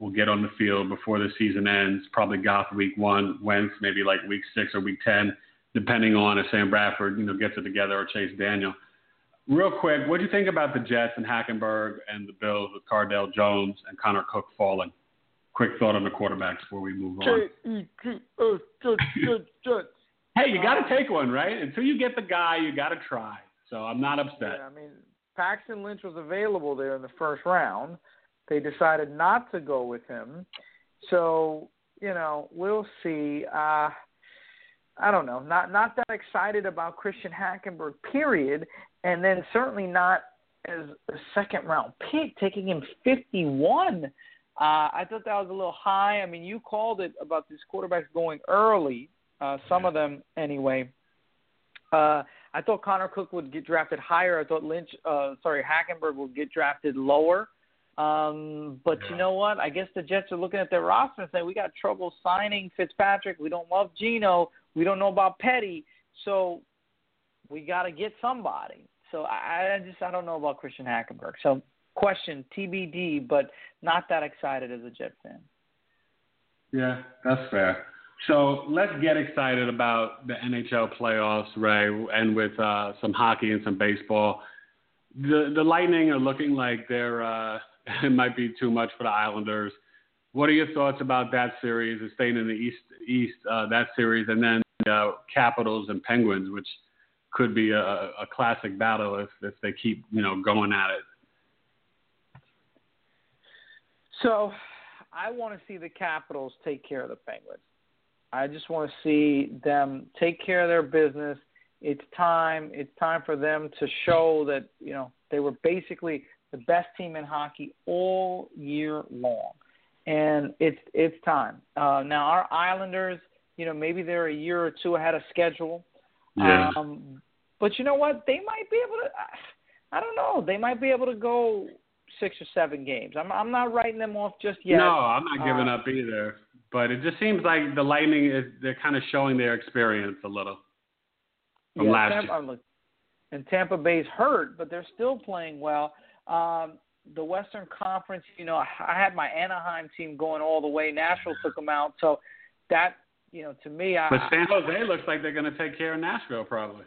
[SPEAKER 3] will get on the field before the season ends. Probably Goff week one, Wentz maybe like week six or week 10, depending on if Sam Bradford, you know, gets it together or Chase Daniel. Real quick, what do you think about the Jets and Hackenberg and the Bills with Cardale Jones and Connor Cook falling? Quick thought on the quarterbacks before we move on. hey, you got to take one, right? Until you get the guy, you got to try. So I'm not upset.
[SPEAKER 2] Yeah, I mean, Paxton Lynch was available there in the first round. They decided not to go with him. So, you know, we'll see. Uh, I don't know. Not not that excited about Christian Hackenberg, period. And then certainly not as a second round pick, taking him 51. Uh, I thought that was a little high. I mean, you called it about these quarterbacks going early, uh, some of them anyway. Uh, I thought Connor Cook would get drafted higher. I thought Lynch, uh, sorry, Hackenberg would get drafted lower. Um, but you know what? I guess the Jets are looking at their roster and saying we got trouble signing Fitzpatrick. We don't love Geno. We don't know about Petty. So we got to get somebody. So I, I just I don't know about Christian Hackenberg. So question TBD, but not that excited as a Jet fan.
[SPEAKER 3] Yeah, that's fair. So let's get excited about the NHL playoffs, Rae, and with uh, some hockey and some baseball. The the Lightning are looking like they're uh, it might be too much for the Islanders. What are your thoughts about that series and staying in the East East uh, that series, and then uh, Capitals and Penguins, which could be a, a classic battle if if they keep you know going at it.
[SPEAKER 2] So, I want to see the Capitals take care of the Penguins. I just want to see them take care of their business. It's time. It's time for them to show that you know they were basically the best team in hockey all year long, and it's it's time. Uh, now our Islanders, you know, maybe they're a year or two ahead of schedule.
[SPEAKER 3] Yeah.
[SPEAKER 2] Um, but you know what? They might be able to. I don't know. They might be able to go six or seven games. I'm I'm not writing them off just yet.
[SPEAKER 3] No, I'm not giving
[SPEAKER 2] uh,
[SPEAKER 3] up either. But it just seems like the Lightning is they're kind of showing their experience a little from
[SPEAKER 2] yeah,
[SPEAKER 3] last
[SPEAKER 2] Tampa,
[SPEAKER 3] year.
[SPEAKER 2] Look, and Tampa Bay's hurt, but they're still playing well. Um, the Western Conference, you know, I had my Anaheim team going all the way. Nashville took them out, so that, you know, to me, I.
[SPEAKER 3] But San Jose looks like they're going to take care of Nashville probably.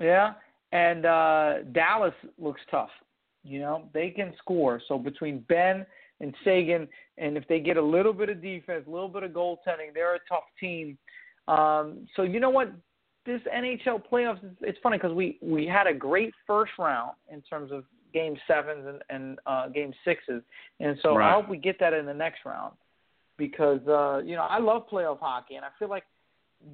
[SPEAKER 2] Yeah, and uh, Dallas looks tough. You know, they can score. So between Benn and Seguin, and if they get a little bit of defense, a little bit of goaltending, they're a tough team. Um, so you know what? This NHL playoffs, it's funny because we we had a great first round in terms of game sevens and, and uh, game sixes, and so
[SPEAKER 3] Right.
[SPEAKER 2] I hope we get that in the next round because uh, you know I love playoff hockey, and I feel like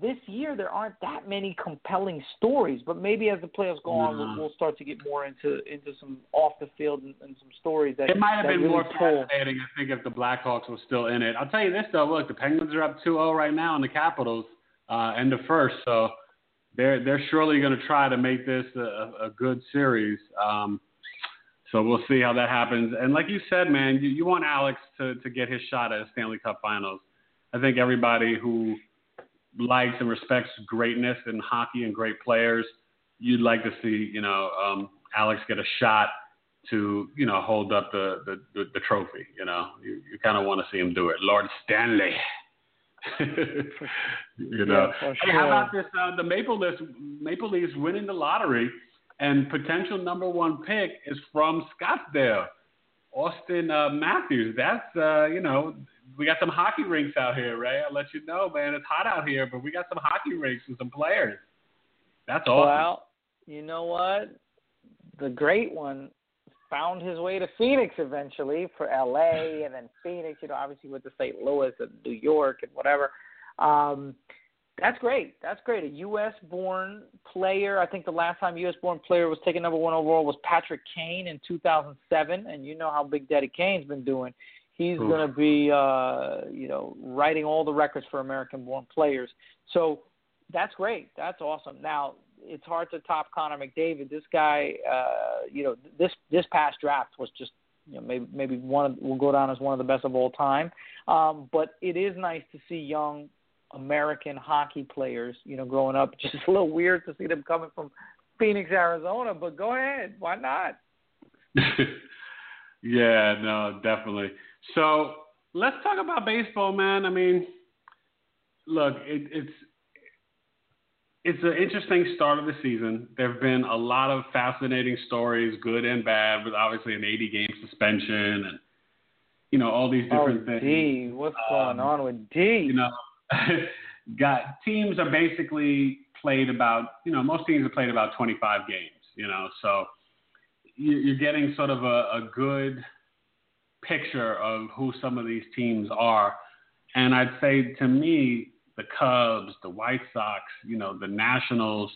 [SPEAKER 2] this year there aren't that many compelling stories, but maybe as the playoffs go on, we'll, we'll start to get more into into some off the field and, and some stories that
[SPEAKER 3] It might have been
[SPEAKER 2] really
[SPEAKER 3] more
[SPEAKER 2] pull.
[SPEAKER 3] fascinating, I think, if the Blackhawks were still in it. I'll tell you this though, look, the Penguins are up 2-0 right now in the Capitals, uh, end of first, so they're they're surely going to try to make this a, a- a good series. Um, so we'll see how that happens. And like you said, man, you, you want Alex to to get his shot at a Stanley Cup Finals. I think everybody who likes and respects greatness in hockey and great players, you'd like to see, you know, um, Alex get a shot to, you know, hold up the the, the, the trophy. You know, you, you kind of want to see him do it, Lord Stanley. you know,
[SPEAKER 2] Yeah, for
[SPEAKER 3] hey, how about this? Uh, the Maple Leafs, Maple Leafs winning the lottery, and potential number one pick is from Scottsdale, Auston uh, Matthews. That's uh, you know, we got some hockey rinks out here, Rae. I'll let you know, man. It's hot out here, but we got some hockey rinks and some players. That's awesome.
[SPEAKER 2] Well, you know what? The great one found his way to Phoenix eventually for L.A. and then Phoenix. You know, obviously went to St. Louis and New York and whatever. Um, That's great. That's great. A U.S. born player. I think the last time U.S. born player was taken number one overall was Patrick Kane in 2007, and you know how big Daddy Kane's been doing. He's going to be, uh, you know, writing all the records for American born players. So that's great. That's awesome. Now it's hard to top Connor McDavid. This guy, uh, you know, this this past draft was just you know, maybe maybe one of, will go down as one of the best of all time. Um, but it is nice to see young American hockey players, you know, growing up. Just a little weird to see them coming from Phoenix, Arizona, but go ahead, why not?
[SPEAKER 3] yeah, no, definitely. So let's talk about baseball, man. I mean, look, it, it's it's an interesting start of the season. There have been a lot of fascinating stories, good and bad, with obviously an 80 game suspension and you know all these different
[SPEAKER 2] oh,
[SPEAKER 3] things.
[SPEAKER 2] D, what's um, going on with D?
[SPEAKER 3] You know, got teams are basically played about you know most teams have played about 25 games. You know, so you're getting sort of a, a good picture of who some of these teams are. And I'd say to me, the Cubs, the White Sox, you know, the Nationals,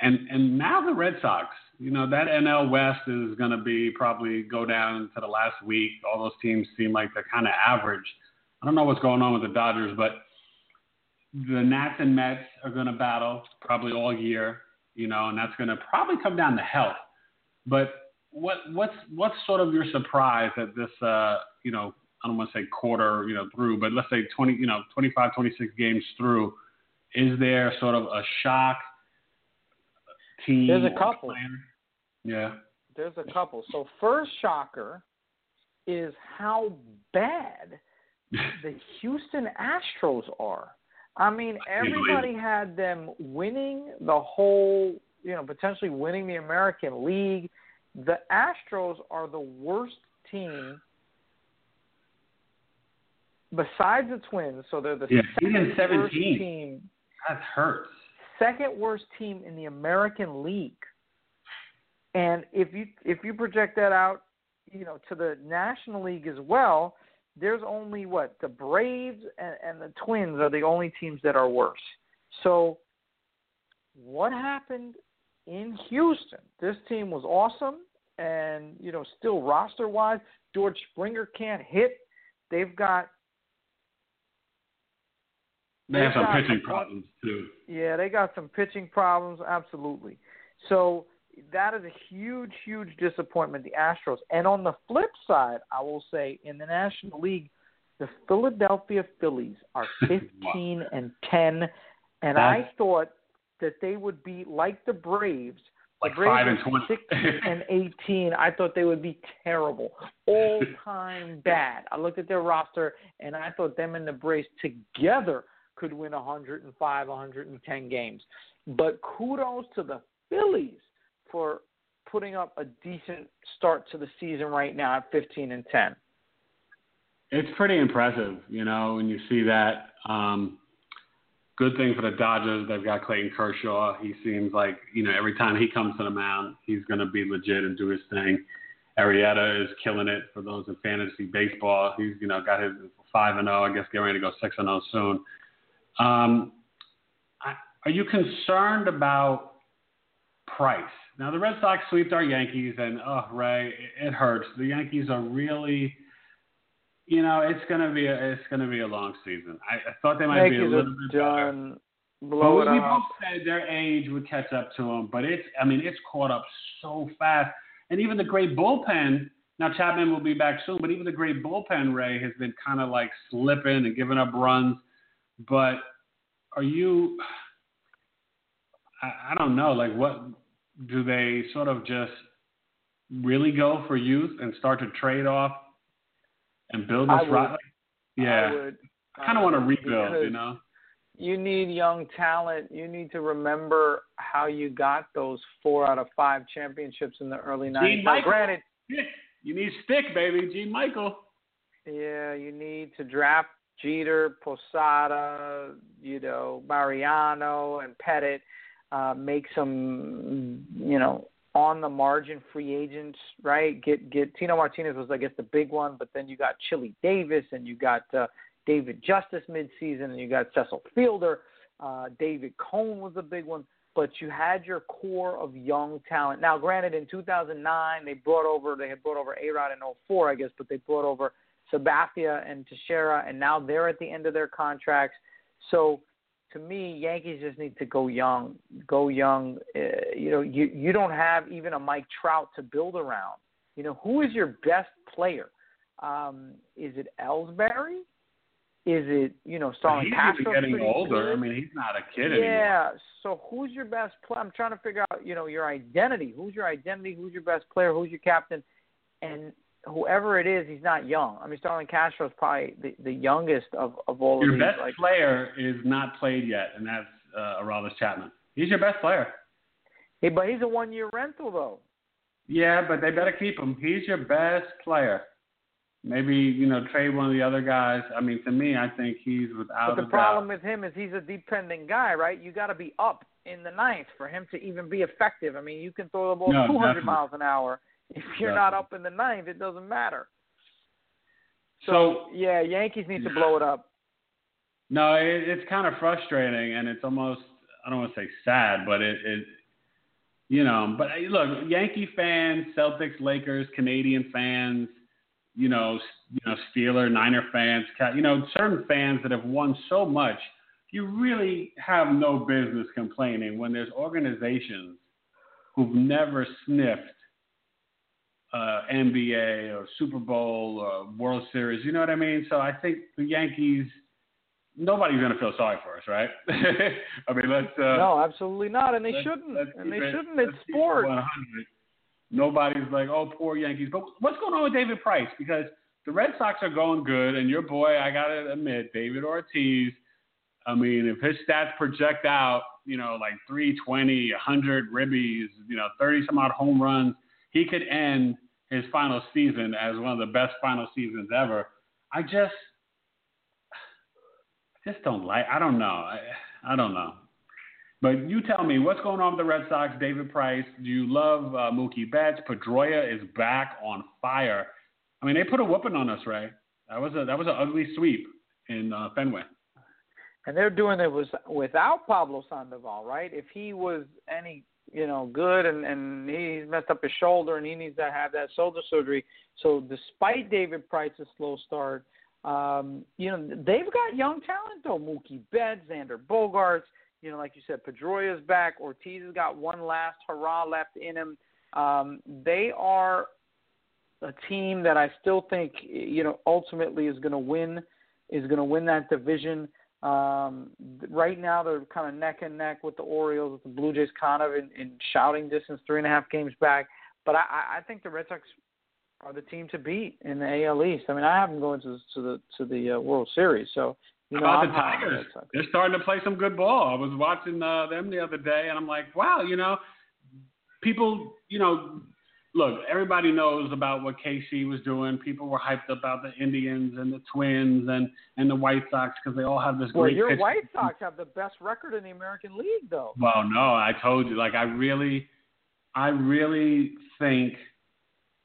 [SPEAKER 3] and and now the Red Sox. You know, that NL West is going to be probably go down to the last week. All those teams seem like they're kind of average. I don't know what's going on with the Dodgers, but the Nats and Mets are going to battle probably all year. You know, and that's going to probably come down to health. But what what's what's sort of your surprise at this uh, you know I don't want to say quarter, you know, through, but let's say 20, you know, 25, 26 games through. Is there sort of a shock team?
[SPEAKER 2] There's a couple.
[SPEAKER 3] Player? Yeah.
[SPEAKER 2] There's a couple. So first shocker is how bad the Houston Astros are. I mean, everybody had them winning the whole, you know, potentially winning the American League. The Astros are the worst team besides the Twins, so they're the
[SPEAKER 3] yeah,
[SPEAKER 2] second
[SPEAKER 3] 17.
[SPEAKER 2] worst team.
[SPEAKER 3] That hurts.
[SPEAKER 2] Second worst team in the American League. And if you if you project that out, you know, to the National League as well, there's only what the Braves and, and the Twins are the only teams that are worse. So, what happened in Houston? This team was awesome, and you know, still roster wise, George Springer can't hit. They've got
[SPEAKER 3] they have some pitching problems too.
[SPEAKER 2] Yeah, they got some pitching problems, absolutely. So that is a huge, huge disappointment, the Astros. And on the flip side, I will say in the National League, the Philadelphia Phillies are 15 and 10, and That's, I thought that they would be like the Braves.
[SPEAKER 3] Like
[SPEAKER 2] the Braves
[SPEAKER 3] five and twenty,
[SPEAKER 2] six and eighteen. I thought they would be terrible, all time bad. I looked at their roster and I thought them and the Braves together could win 105, 110 games. But kudos to the Phillies for putting up a decent start to the season right now at 15 and 10.
[SPEAKER 3] It's pretty impressive, you know, when you see that. Um, good thing for the Dodgers, they've got Clayton Kershaw. He seems like, you know, every time he comes to the mound, he's going to be legit and do his thing. Arrieta is killing it for those in fantasy baseball. He's, you know, got his 5 and 0, I guess getting ready to go 6 and 0 soon. Um, are you concerned about price? Now the Red Sox swept our Yankees, and oh, Rae, it hurts. The Yankees are really, you know, it's gonna be a it's gonna be a long season. I, I thought they might
[SPEAKER 2] Yankees
[SPEAKER 3] be a little bit
[SPEAKER 2] done.
[SPEAKER 3] better.
[SPEAKER 2] Blow
[SPEAKER 3] but we
[SPEAKER 2] up.
[SPEAKER 3] both said their age would catch up to them, but it's I mean it's caught up so fast, and even the great bullpen. Now Chapman will be back soon, but even the great bullpen Rae has been kind of like slipping and giving up runs. But are you? I, I don't know. Like, what do they sort of just really go for youth and start to trade off and build this
[SPEAKER 2] right?
[SPEAKER 3] Yeah,
[SPEAKER 2] I, would,
[SPEAKER 3] I kind of want to rebuild. You know.
[SPEAKER 2] You need young talent. You need to remember how you got those four out of five championships in the early
[SPEAKER 3] Gene
[SPEAKER 2] nineties. Now, granted,
[SPEAKER 3] You need stick, baby. Gene Michael.
[SPEAKER 2] yeah, you need to draft Jeter, Posada, you know, Mariano, and Pettitte. Uh, make some, you know, on the margin free agents, right? Get get Tino Martinez was I guess the big one, but then you got Chili Davis and you got uh, David Justice midseason and you got Cecil Fielder. Uh, David Cone was a big one, but you had your core of young talent. Now, granted, in 2009 they brought over they had brought over A Rod in 04, I guess, but they brought over Sabathia and Teixeira, and now they're at the end of their contracts. So to me, Yankees just need to go young. Go young. Uh, you know, you you don't have even a Mike Trout to build around. You know, who is your best player? Um, is it Ellsbury? Is it you know Starlin
[SPEAKER 3] he's
[SPEAKER 2] Castro?
[SPEAKER 3] getting older.
[SPEAKER 2] Good?
[SPEAKER 3] I mean, he's not a kid
[SPEAKER 2] yeah.
[SPEAKER 3] anymore. Yeah.
[SPEAKER 2] So who's your best player? I'm trying to figure out you know your identity. Who's your identity? Who's your best player? Who's your captain? And whoever it is, he's not young. I mean, Starlin Castro is probably the, the youngest of, of all
[SPEAKER 3] Your
[SPEAKER 2] of these.
[SPEAKER 3] Your best
[SPEAKER 2] like,
[SPEAKER 3] player is not played yet, and that's uh, Aroldis Chapman. He's your best player.
[SPEAKER 2] Hey, but he's a one year rental though.
[SPEAKER 3] Yeah, but they better keep him. He's your best player. Maybe you know trade one of the other guys. I mean, to me, I think he's without
[SPEAKER 2] But the problem
[SPEAKER 3] doubt.
[SPEAKER 2] with him is he's a dependent guy, right? You got to be up in the ninth for him to even be effective. I mean, you can throw the ball
[SPEAKER 3] No,
[SPEAKER 2] 200
[SPEAKER 3] definitely.
[SPEAKER 2] miles an hour. If you're not up in the ninth, it doesn't matter.
[SPEAKER 3] So
[SPEAKER 2] Yeah, Yankees need to blow it up.
[SPEAKER 3] no, it, it's kind of frustrating, and it's almost I don't want to say sad, but it, it you know. But look, Yankee fans, Celtics, Lakers, Canadian fans, you know, you know, Steeler, Niner fans, you know, certain fans that have won so much. You really have no business complaining when there's organizations who've never sniffed uh, NBA or Super Bowl or World Series. You know what I mean? So I think the Yankees. Nobody's gonna feel sorry for us, right? I mean, let's. Uh,
[SPEAKER 2] no, absolutely not, and they
[SPEAKER 3] let's-
[SPEAKER 2] shouldn't.
[SPEAKER 3] let's
[SPEAKER 2] and they
[SPEAKER 3] it-
[SPEAKER 2] shouldn't. It's
[SPEAKER 3] it
[SPEAKER 2] sport.
[SPEAKER 3] 100. Nobody's like, oh, poor Yankees. But what's going on with David Price? Because the Red Sox are going good, and your boy, I gotta admit, David Ortiz. I mean, if his stats project out, you know, like 320, 100 ribbies, you know, 30 some odd home runs, he could end his final season as one of the best final seasons ever. I just, I just don't like. I don't know. I, I don't know. But you tell me what's going on with the Red Sox. David Price. Do you love uh, Mookie Betts? Pedroia is back on fire. I mean, they put a whooping on us, Rae. That was a that was an ugly sweep in uh, Fenway.
[SPEAKER 2] and they're doing it was without Pablo Sandoval, right? If he was any you know good and and he's messed up his shoulder and he needs to have that shoulder surgery. So despite David Price's slow start, um, you know they've got young talent though. Mookie Betts, Xander Bogaerts. You know, like you said, Pedroia's back. Ortiz has got one last hurrah left in him. Um, they are a team that I still think you know ultimately is going to win is going to win that division. Um, right now, they're kind of neck and neck with the Orioles, with the Blue Jays, kind of in, in shouting distance, three and a half games back. But I, I think the Red Sox are the team to beat in the AL East. I mean, I have them going to to the to the uh, World Series. So you know,
[SPEAKER 3] How
[SPEAKER 2] I'm
[SPEAKER 3] the
[SPEAKER 2] the
[SPEAKER 3] Tigers?
[SPEAKER 2] Sox.
[SPEAKER 3] They're starting to play some good ball. I was watching uh, them the other day, and I'm like, wow, you know, people, you know, look, everybody knows about what KC was doing. People were hyped about the Indians and the Twins and and the White Sox because they all have this
[SPEAKER 2] Well,
[SPEAKER 3] great.
[SPEAKER 2] your
[SPEAKER 3] pitch-
[SPEAKER 2] White Sox have the best record in the American League, though.
[SPEAKER 3] Well, no, I told you. Like, I really, I really think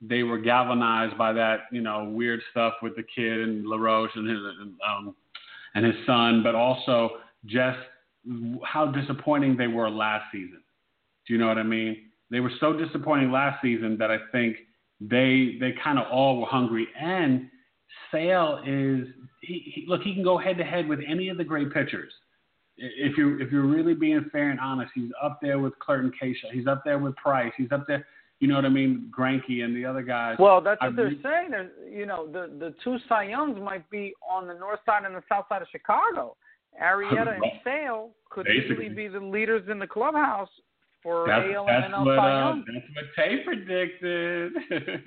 [SPEAKER 3] they were galvanized by that, you know, weird stuff with the kid and LaRoche and his and, um, and his son, but also just how disappointing they were last season. Do you know what I mean? They were so disappointing last season that I think they they kind of all were hungry. And Sale is he, he look he can go head to head with any of the great pitchers if you're if you're really being fair and honest, he's up there with Clayton Kershaw. He's up there with Price. He's up there. You know what I mean? Greinke and the other guys.
[SPEAKER 2] Well, that's
[SPEAKER 3] I
[SPEAKER 2] what they're
[SPEAKER 3] re-
[SPEAKER 2] saying. There's, you know, the the two Cy Youngs might be on the north side and the south side of Chicago. Arrieta and Sale could
[SPEAKER 3] Basically.
[SPEAKER 2] easily be the leaders in the clubhouse for
[SPEAKER 3] that's,
[SPEAKER 2] AL
[SPEAKER 3] that's
[SPEAKER 2] and
[SPEAKER 3] what uh, that's what Tay predicted.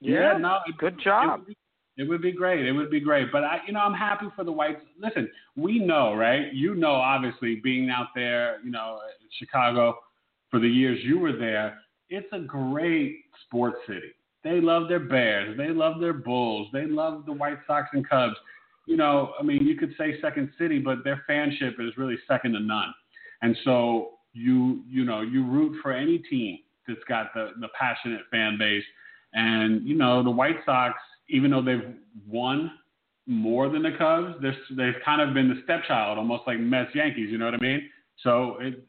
[SPEAKER 2] Yeah,
[SPEAKER 3] no, it,
[SPEAKER 2] Good job.
[SPEAKER 3] It would, be, it would be great. It would be great. But I, you know, I'm happy for the Whites. Listen, we know, right? You know, obviously, being out there, you know, in Chicago for the years you were there, it's a great sports city. They love their Bears. They love their Bulls. They love the White Sox and Cubs. You know, I mean, you could say second city, but their fanship is really second to none. And so you, you know, you root for any team that's got the the passionate fan base. And you know, the White Sox, even though they've won more than the Cubs. They've kind of been the stepchild, almost like Mets Yankees. You know what I mean? So it,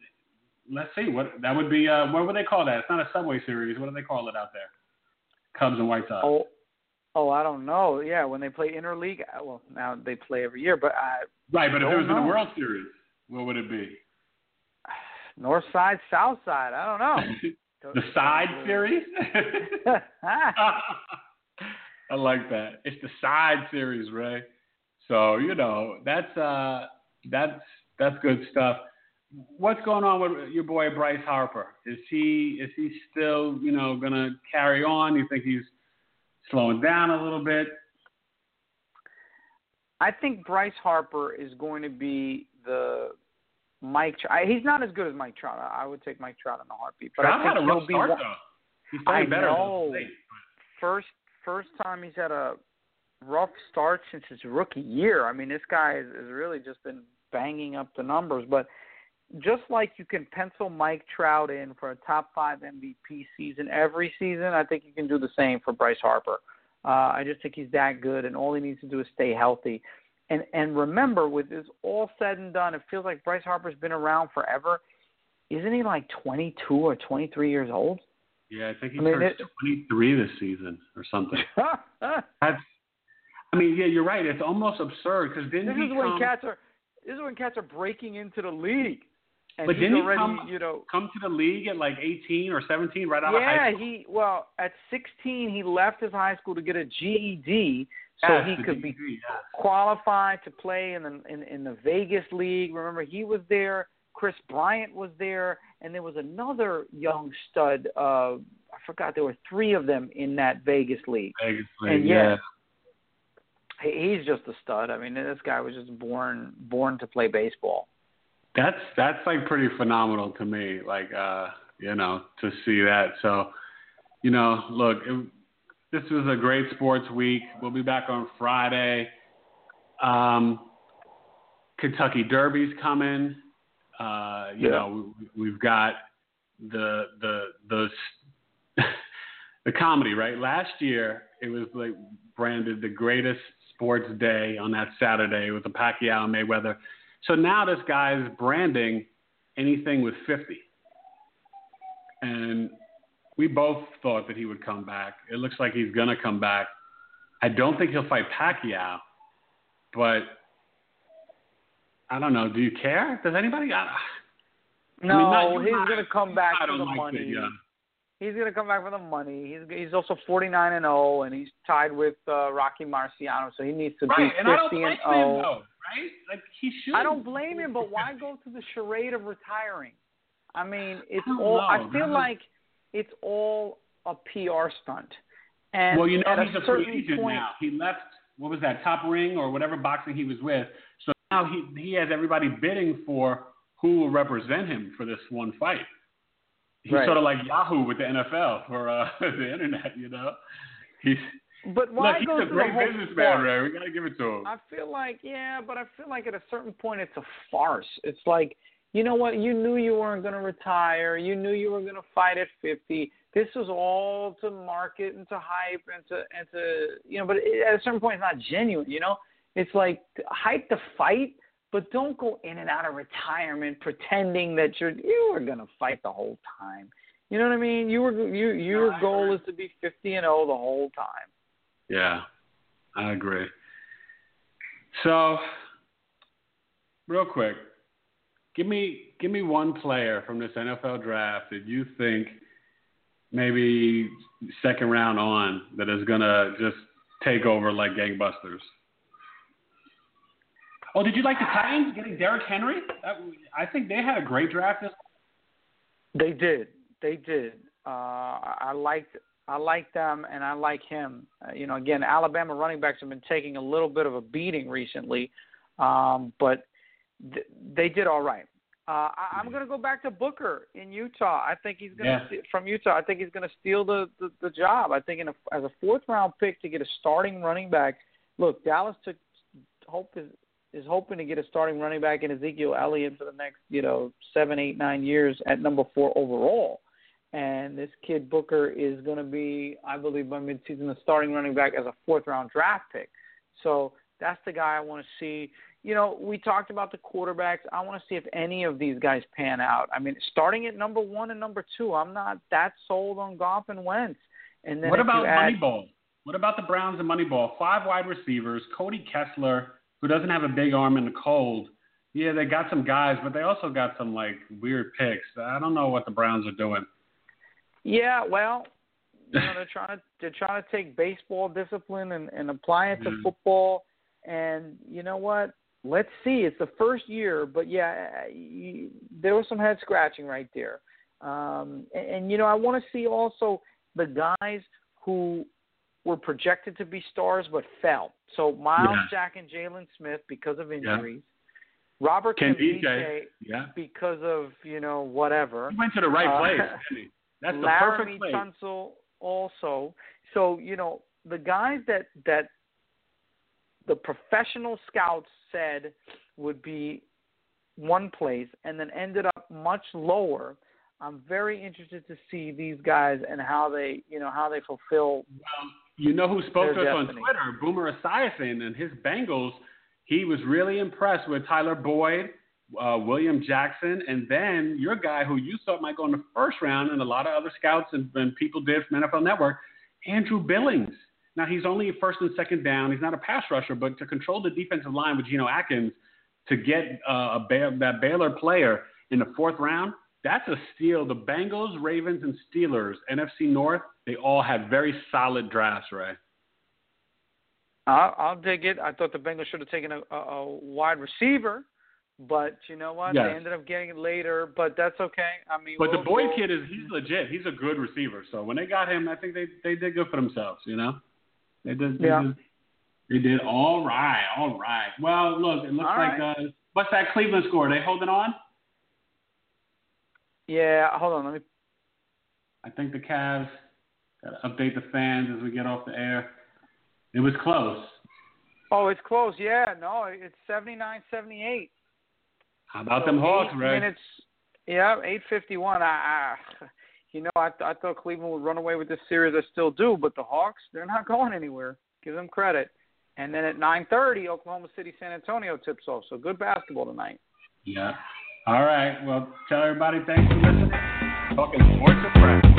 [SPEAKER 3] let's see what that would be. Uh, what would they call that? It's not a Subway Series. What do they call it out there? Cubs and White Sox.
[SPEAKER 2] Oh, oh, I don't know. Yeah, when they play interleague, well, now they play every year, but I
[SPEAKER 3] right. But if it was
[SPEAKER 2] know.
[SPEAKER 3] in the World Series, what would it be?
[SPEAKER 2] North side, south side. I don't know.
[SPEAKER 3] the side series. I like that. It's the side series, Rae. So you know that's uh that's that's good stuff. What's going on with your boy Bryce Harper? Is he is he still you know gonna carry on? You think he's slowing down a little bit?
[SPEAKER 2] I think Bryce Harper is going to be the Mike. He's not as good as Mike Trout. I would take Mike Trout in a heartbeat, but
[SPEAKER 3] Trout
[SPEAKER 2] I think
[SPEAKER 3] had a rough
[SPEAKER 2] he'll be
[SPEAKER 3] start
[SPEAKER 2] one,
[SPEAKER 3] though. He's playing
[SPEAKER 2] I
[SPEAKER 3] better
[SPEAKER 2] know.
[SPEAKER 3] State.
[SPEAKER 2] first first time he's had a rough start since his rookie year. I mean, this guy has, has really just been banging up the numbers. But just like you can pencil Mike Trout in for a top five MVP season every season, I think you can do the same for Bryce Harper. Uh, I just think he's that good, and all he needs to do is stay healthy. And and remember, with this all said and done, it feels like Bryce Harper's been around forever. Isn't he like 22 or 23 years old?
[SPEAKER 3] Yeah, I think he
[SPEAKER 2] I mean,
[SPEAKER 3] turned
[SPEAKER 2] it-
[SPEAKER 3] 23 this season or something. That's. I mean, yeah, you're right. It's almost absurd because didn't
[SPEAKER 2] This is when cats are this is when cats are breaking into the league. And
[SPEAKER 3] But didn't he come-
[SPEAKER 2] you know,
[SPEAKER 3] come to the league at like 18 or 17, right out of high school?
[SPEAKER 2] yeah, he well at 16 he left his high school to get a GED so he could be qualified to play in the in, in the Vegas league. Remember, he was there. Kris Bryant was there, and there was another young stud. Uh, I forgot there were three of them in that Vegas league.
[SPEAKER 3] Vegas
[SPEAKER 2] And
[SPEAKER 3] league,
[SPEAKER 2] yeah,
[SPEAKER 3] yeah.
[SPEAKER 2] He, he's just a stud. I mean, this guy was just born born to play baseball.
[SPEAKER 3] That's that's like pretty phenomenal to me. Like uh, you know, to see that. So, you know, look, it, this was a great sports week. We'll be back on Friday. Um, Kentucky Derby's coming. Uh, you
[SPEAKER 2] Yeah.
[SPEAKER 3] know, we, we've got the the the the comedy right. Last year, it was like branded the greatest sports day on that Saturday with the Pacquiao and Mayweather. So now this guy's branding anything with 50. And we both thought that he would come back. It looks like he's going to come back. I don't think he'll fight Pacquiao, but I don't know. Do you care? Does anybody? I,
[SPEAKER 2] No,
[SPEAKER 3] I mean, not-
[SPEAKER 2] he's going to come back
[SPEAKER 3] I
[SPEAKER 2] for the
[SPEAKER 3] like
[SPEAKER 2] money.
[SPEAKER 3] it, yeah.
[SPEAKER 2] He's going to come back for the money. He's he's also 49 and 0, and he's tied with uh, Rocky Marciano, so he needs to
[SPEAKER 3] Right,
[SPEAKER 2] be
[SPEAKER 3] and I don't
[SPEAKER 2] 50
[SPEAKER 3] blame
[SPEAKER 2] and
[SPEAKER 3] him though, right? Like he should.
[SPEAKER 2] I don't blame him, but why go through the charade of retiring? I mean, it's
[SPEAKER 3] I
[SPEAKER 2] all.
[SPEAKER 3] know,
[SPEAKER 2] I feel
[SPEAKER 3] man.
[SPEAKER 2] like it's all a PR stunt. And
[SPEAKER 3] well, you know he's
[SPEAKER 2] a
[SPEAKER 3] a free agent
[SPEAKER 2] point,
[SPEAKER 3] now. He left. What was that? Top Rank or whatever boxing he was with. So now he he has everybody bidding for who will represent him for this one fight. He's
[SPEAKER 2] Right.
[SPEAKER 3] sort of like Yahoo with the NFL for uh, the internet. You know, he's
[SPEAKER 2] But why
[SPEAKER 3] look. He's
[SPEAKER 2] go
[SPEAKER 3] a great businessman? Rae. We got to give it to him.
[SPEAKER 2] I feel like yeah, but I feel like at a certain point it's a farce. It's like you know what? You knew you weren't going to retire. You knew you were going to fight at 50. This was all to market and to hype and to and to you know. But it, at a certain point, it's not genuine. You know, it's like hype the fight, but don't go in and out of retirement pretending that you're you were going to fight the whole time. You know what I mean? You were you your goal is to be 50 and 0 the whole time.
[SPEAKER 3] Yeah, I agree. So, real quick, give me give me one player from this NFL draft that you think maybe second round on that is gonna just take over like gangbusters. Oh, did you like the Titans getting Derrick Henry? That, I think they had a great draft. This
[SPEAKER 2] They did. They did. Uh, I I liked I liked them, and I like him. Uh, you know, again, Alabama running backs have been taking a little bit of a beating recently, um, but th- they did all right. Uh, I, I'm going to go back to Booker in Utah. I think he's going to
[SPEAKER 3] Yeah.
[SPEAKER 2] from Utah. I think he's going to steal the, the the job. I think in a, as a fourth round pick to get a starting running back. Look, Dallas took hope is is hoping to get a starting running back in Ezekiel Elliott for the next, you know, seven, eight, nine years at number four overall. And this kid Booker is going to be, I believe, by midseason, the starting running back as a fourth round draft pick. So That's the guy I want to see. You know, we talked about the quarterbacks. I want to see if any of these guys pan out. I mean, starting at number one and number two, I'm not that sold on Goff and Wentz. And then
[SPEAKER 3] what about
[SPEAKER 2] add,
[SPEAKER 3] Moneyball? What about the Browns and Moneyball? Five wide receivers, Cody Kessler, who doesn't have a big arm in the cold. Yeah, they got some guys, but they also got some like weird picks. I don't know what the Browns are doing.
[SPEAKER 2] Yeah, well, you know, they're trying to they're trying to take baseball discipline and, and apply it to
[SPEAKER 3] Yeah.
[SPEAKER 2] football. And you know what? Let's see. It's the first year, but yeah, you, there was some head scratching right there. Um, and, and you know, I want to see also the guys who were projected to be stars but fell. So Myles
[SPEAKER 3] Yeah.
[SPEAKER 2] Jack and Jaylon Smith because of injuries. Robert
[SPEAKER 3] Ken
[SPEAKER 2] Kavike
[SPEAKER 3] DJ. Yeah.
[SPEAKER 2] because of you know whatever.
[SPEAKER 3] He went to the right
[SPEAKER 2] Uh,
[SPEAKER 3] place. he? That's the
[SPEAKER 2] Laremy
[SPEAKER 3] perfect place.
[SPEAKER 2] Tunsil also. So you know the guys that that the professional scouts said would be one place and then ended up much lower. I'm very interested to see these guys and how they you know how they fulfill.
[SPEAKER 3] Well, you know who spoke to us on. Twitter? Boomer Esiason and his Bengals. He was really impressed with Tyler Boyd, uh, William Jackson, and then your guy who you thought might go in the first round, and a lot of other scouts and, and people did from NFL Network, Andrew Billings. Now he's only first and second down. He's not a pass rusher, but to control the defensive line with Geno Atkins, to get uh, a Ba- that Baylor player in the fourth round, that's a steal. The Bengals, Ravens, and Steelers, NFC North, they all had very solid drafts, Rae.
[SPEAKER 2] I'll, I'll dig it. I thought the Bengals should have taken a, a, a wide receiver, but you know what?
[SPEAKER 3] Yes.
[SPEAKER 2] They ended up getting it later. But that's okay. I mean,
[SPEAKER 3] But the
[SPEAKER 2] we'll-
[SPEAKER 3] Boyd
[SPEAKER 2] we'll-
[SPEAKER 3] kid is he's legit. He's a good receiver. So when they got him, I think they they did good for themselves. You know, they did. They
[SPEAKER 2] Yeah.
[SPEAKER 3] Did, they did all right. All right. Well, look, it looks
[SPEAKER 2] All
[SPEAKER 3] like uh, what's that Cleveland score? Are They holding on?
[SPEAKER 2] Yeah, hold on. Let me
[SPEAKER 3] I think the Cavs got to update the fans as we get off the air. It was close.
[SPEAKER 2] Oh, it's close. Yeah, no, it's seventy nine seventy eight.
[SPEAKER 3] How about
[SPEAKER 2] so
[SPEAKER 3] them Hawks, right?
[SPEAKER 2] Minutes. Yeah, eight fifty one. I, I, you know, I, I thought Cleveland would run away with this series. I still do, but the Hawks, they're not going anywhere. Give them credit. And then at nine thirty, Oklahoma City, San Antonio tips off. So good basketball tonight.
[SPEAKER 3] Yeah. All right. Well, tell everybody thanks for listening. Talking sports and press.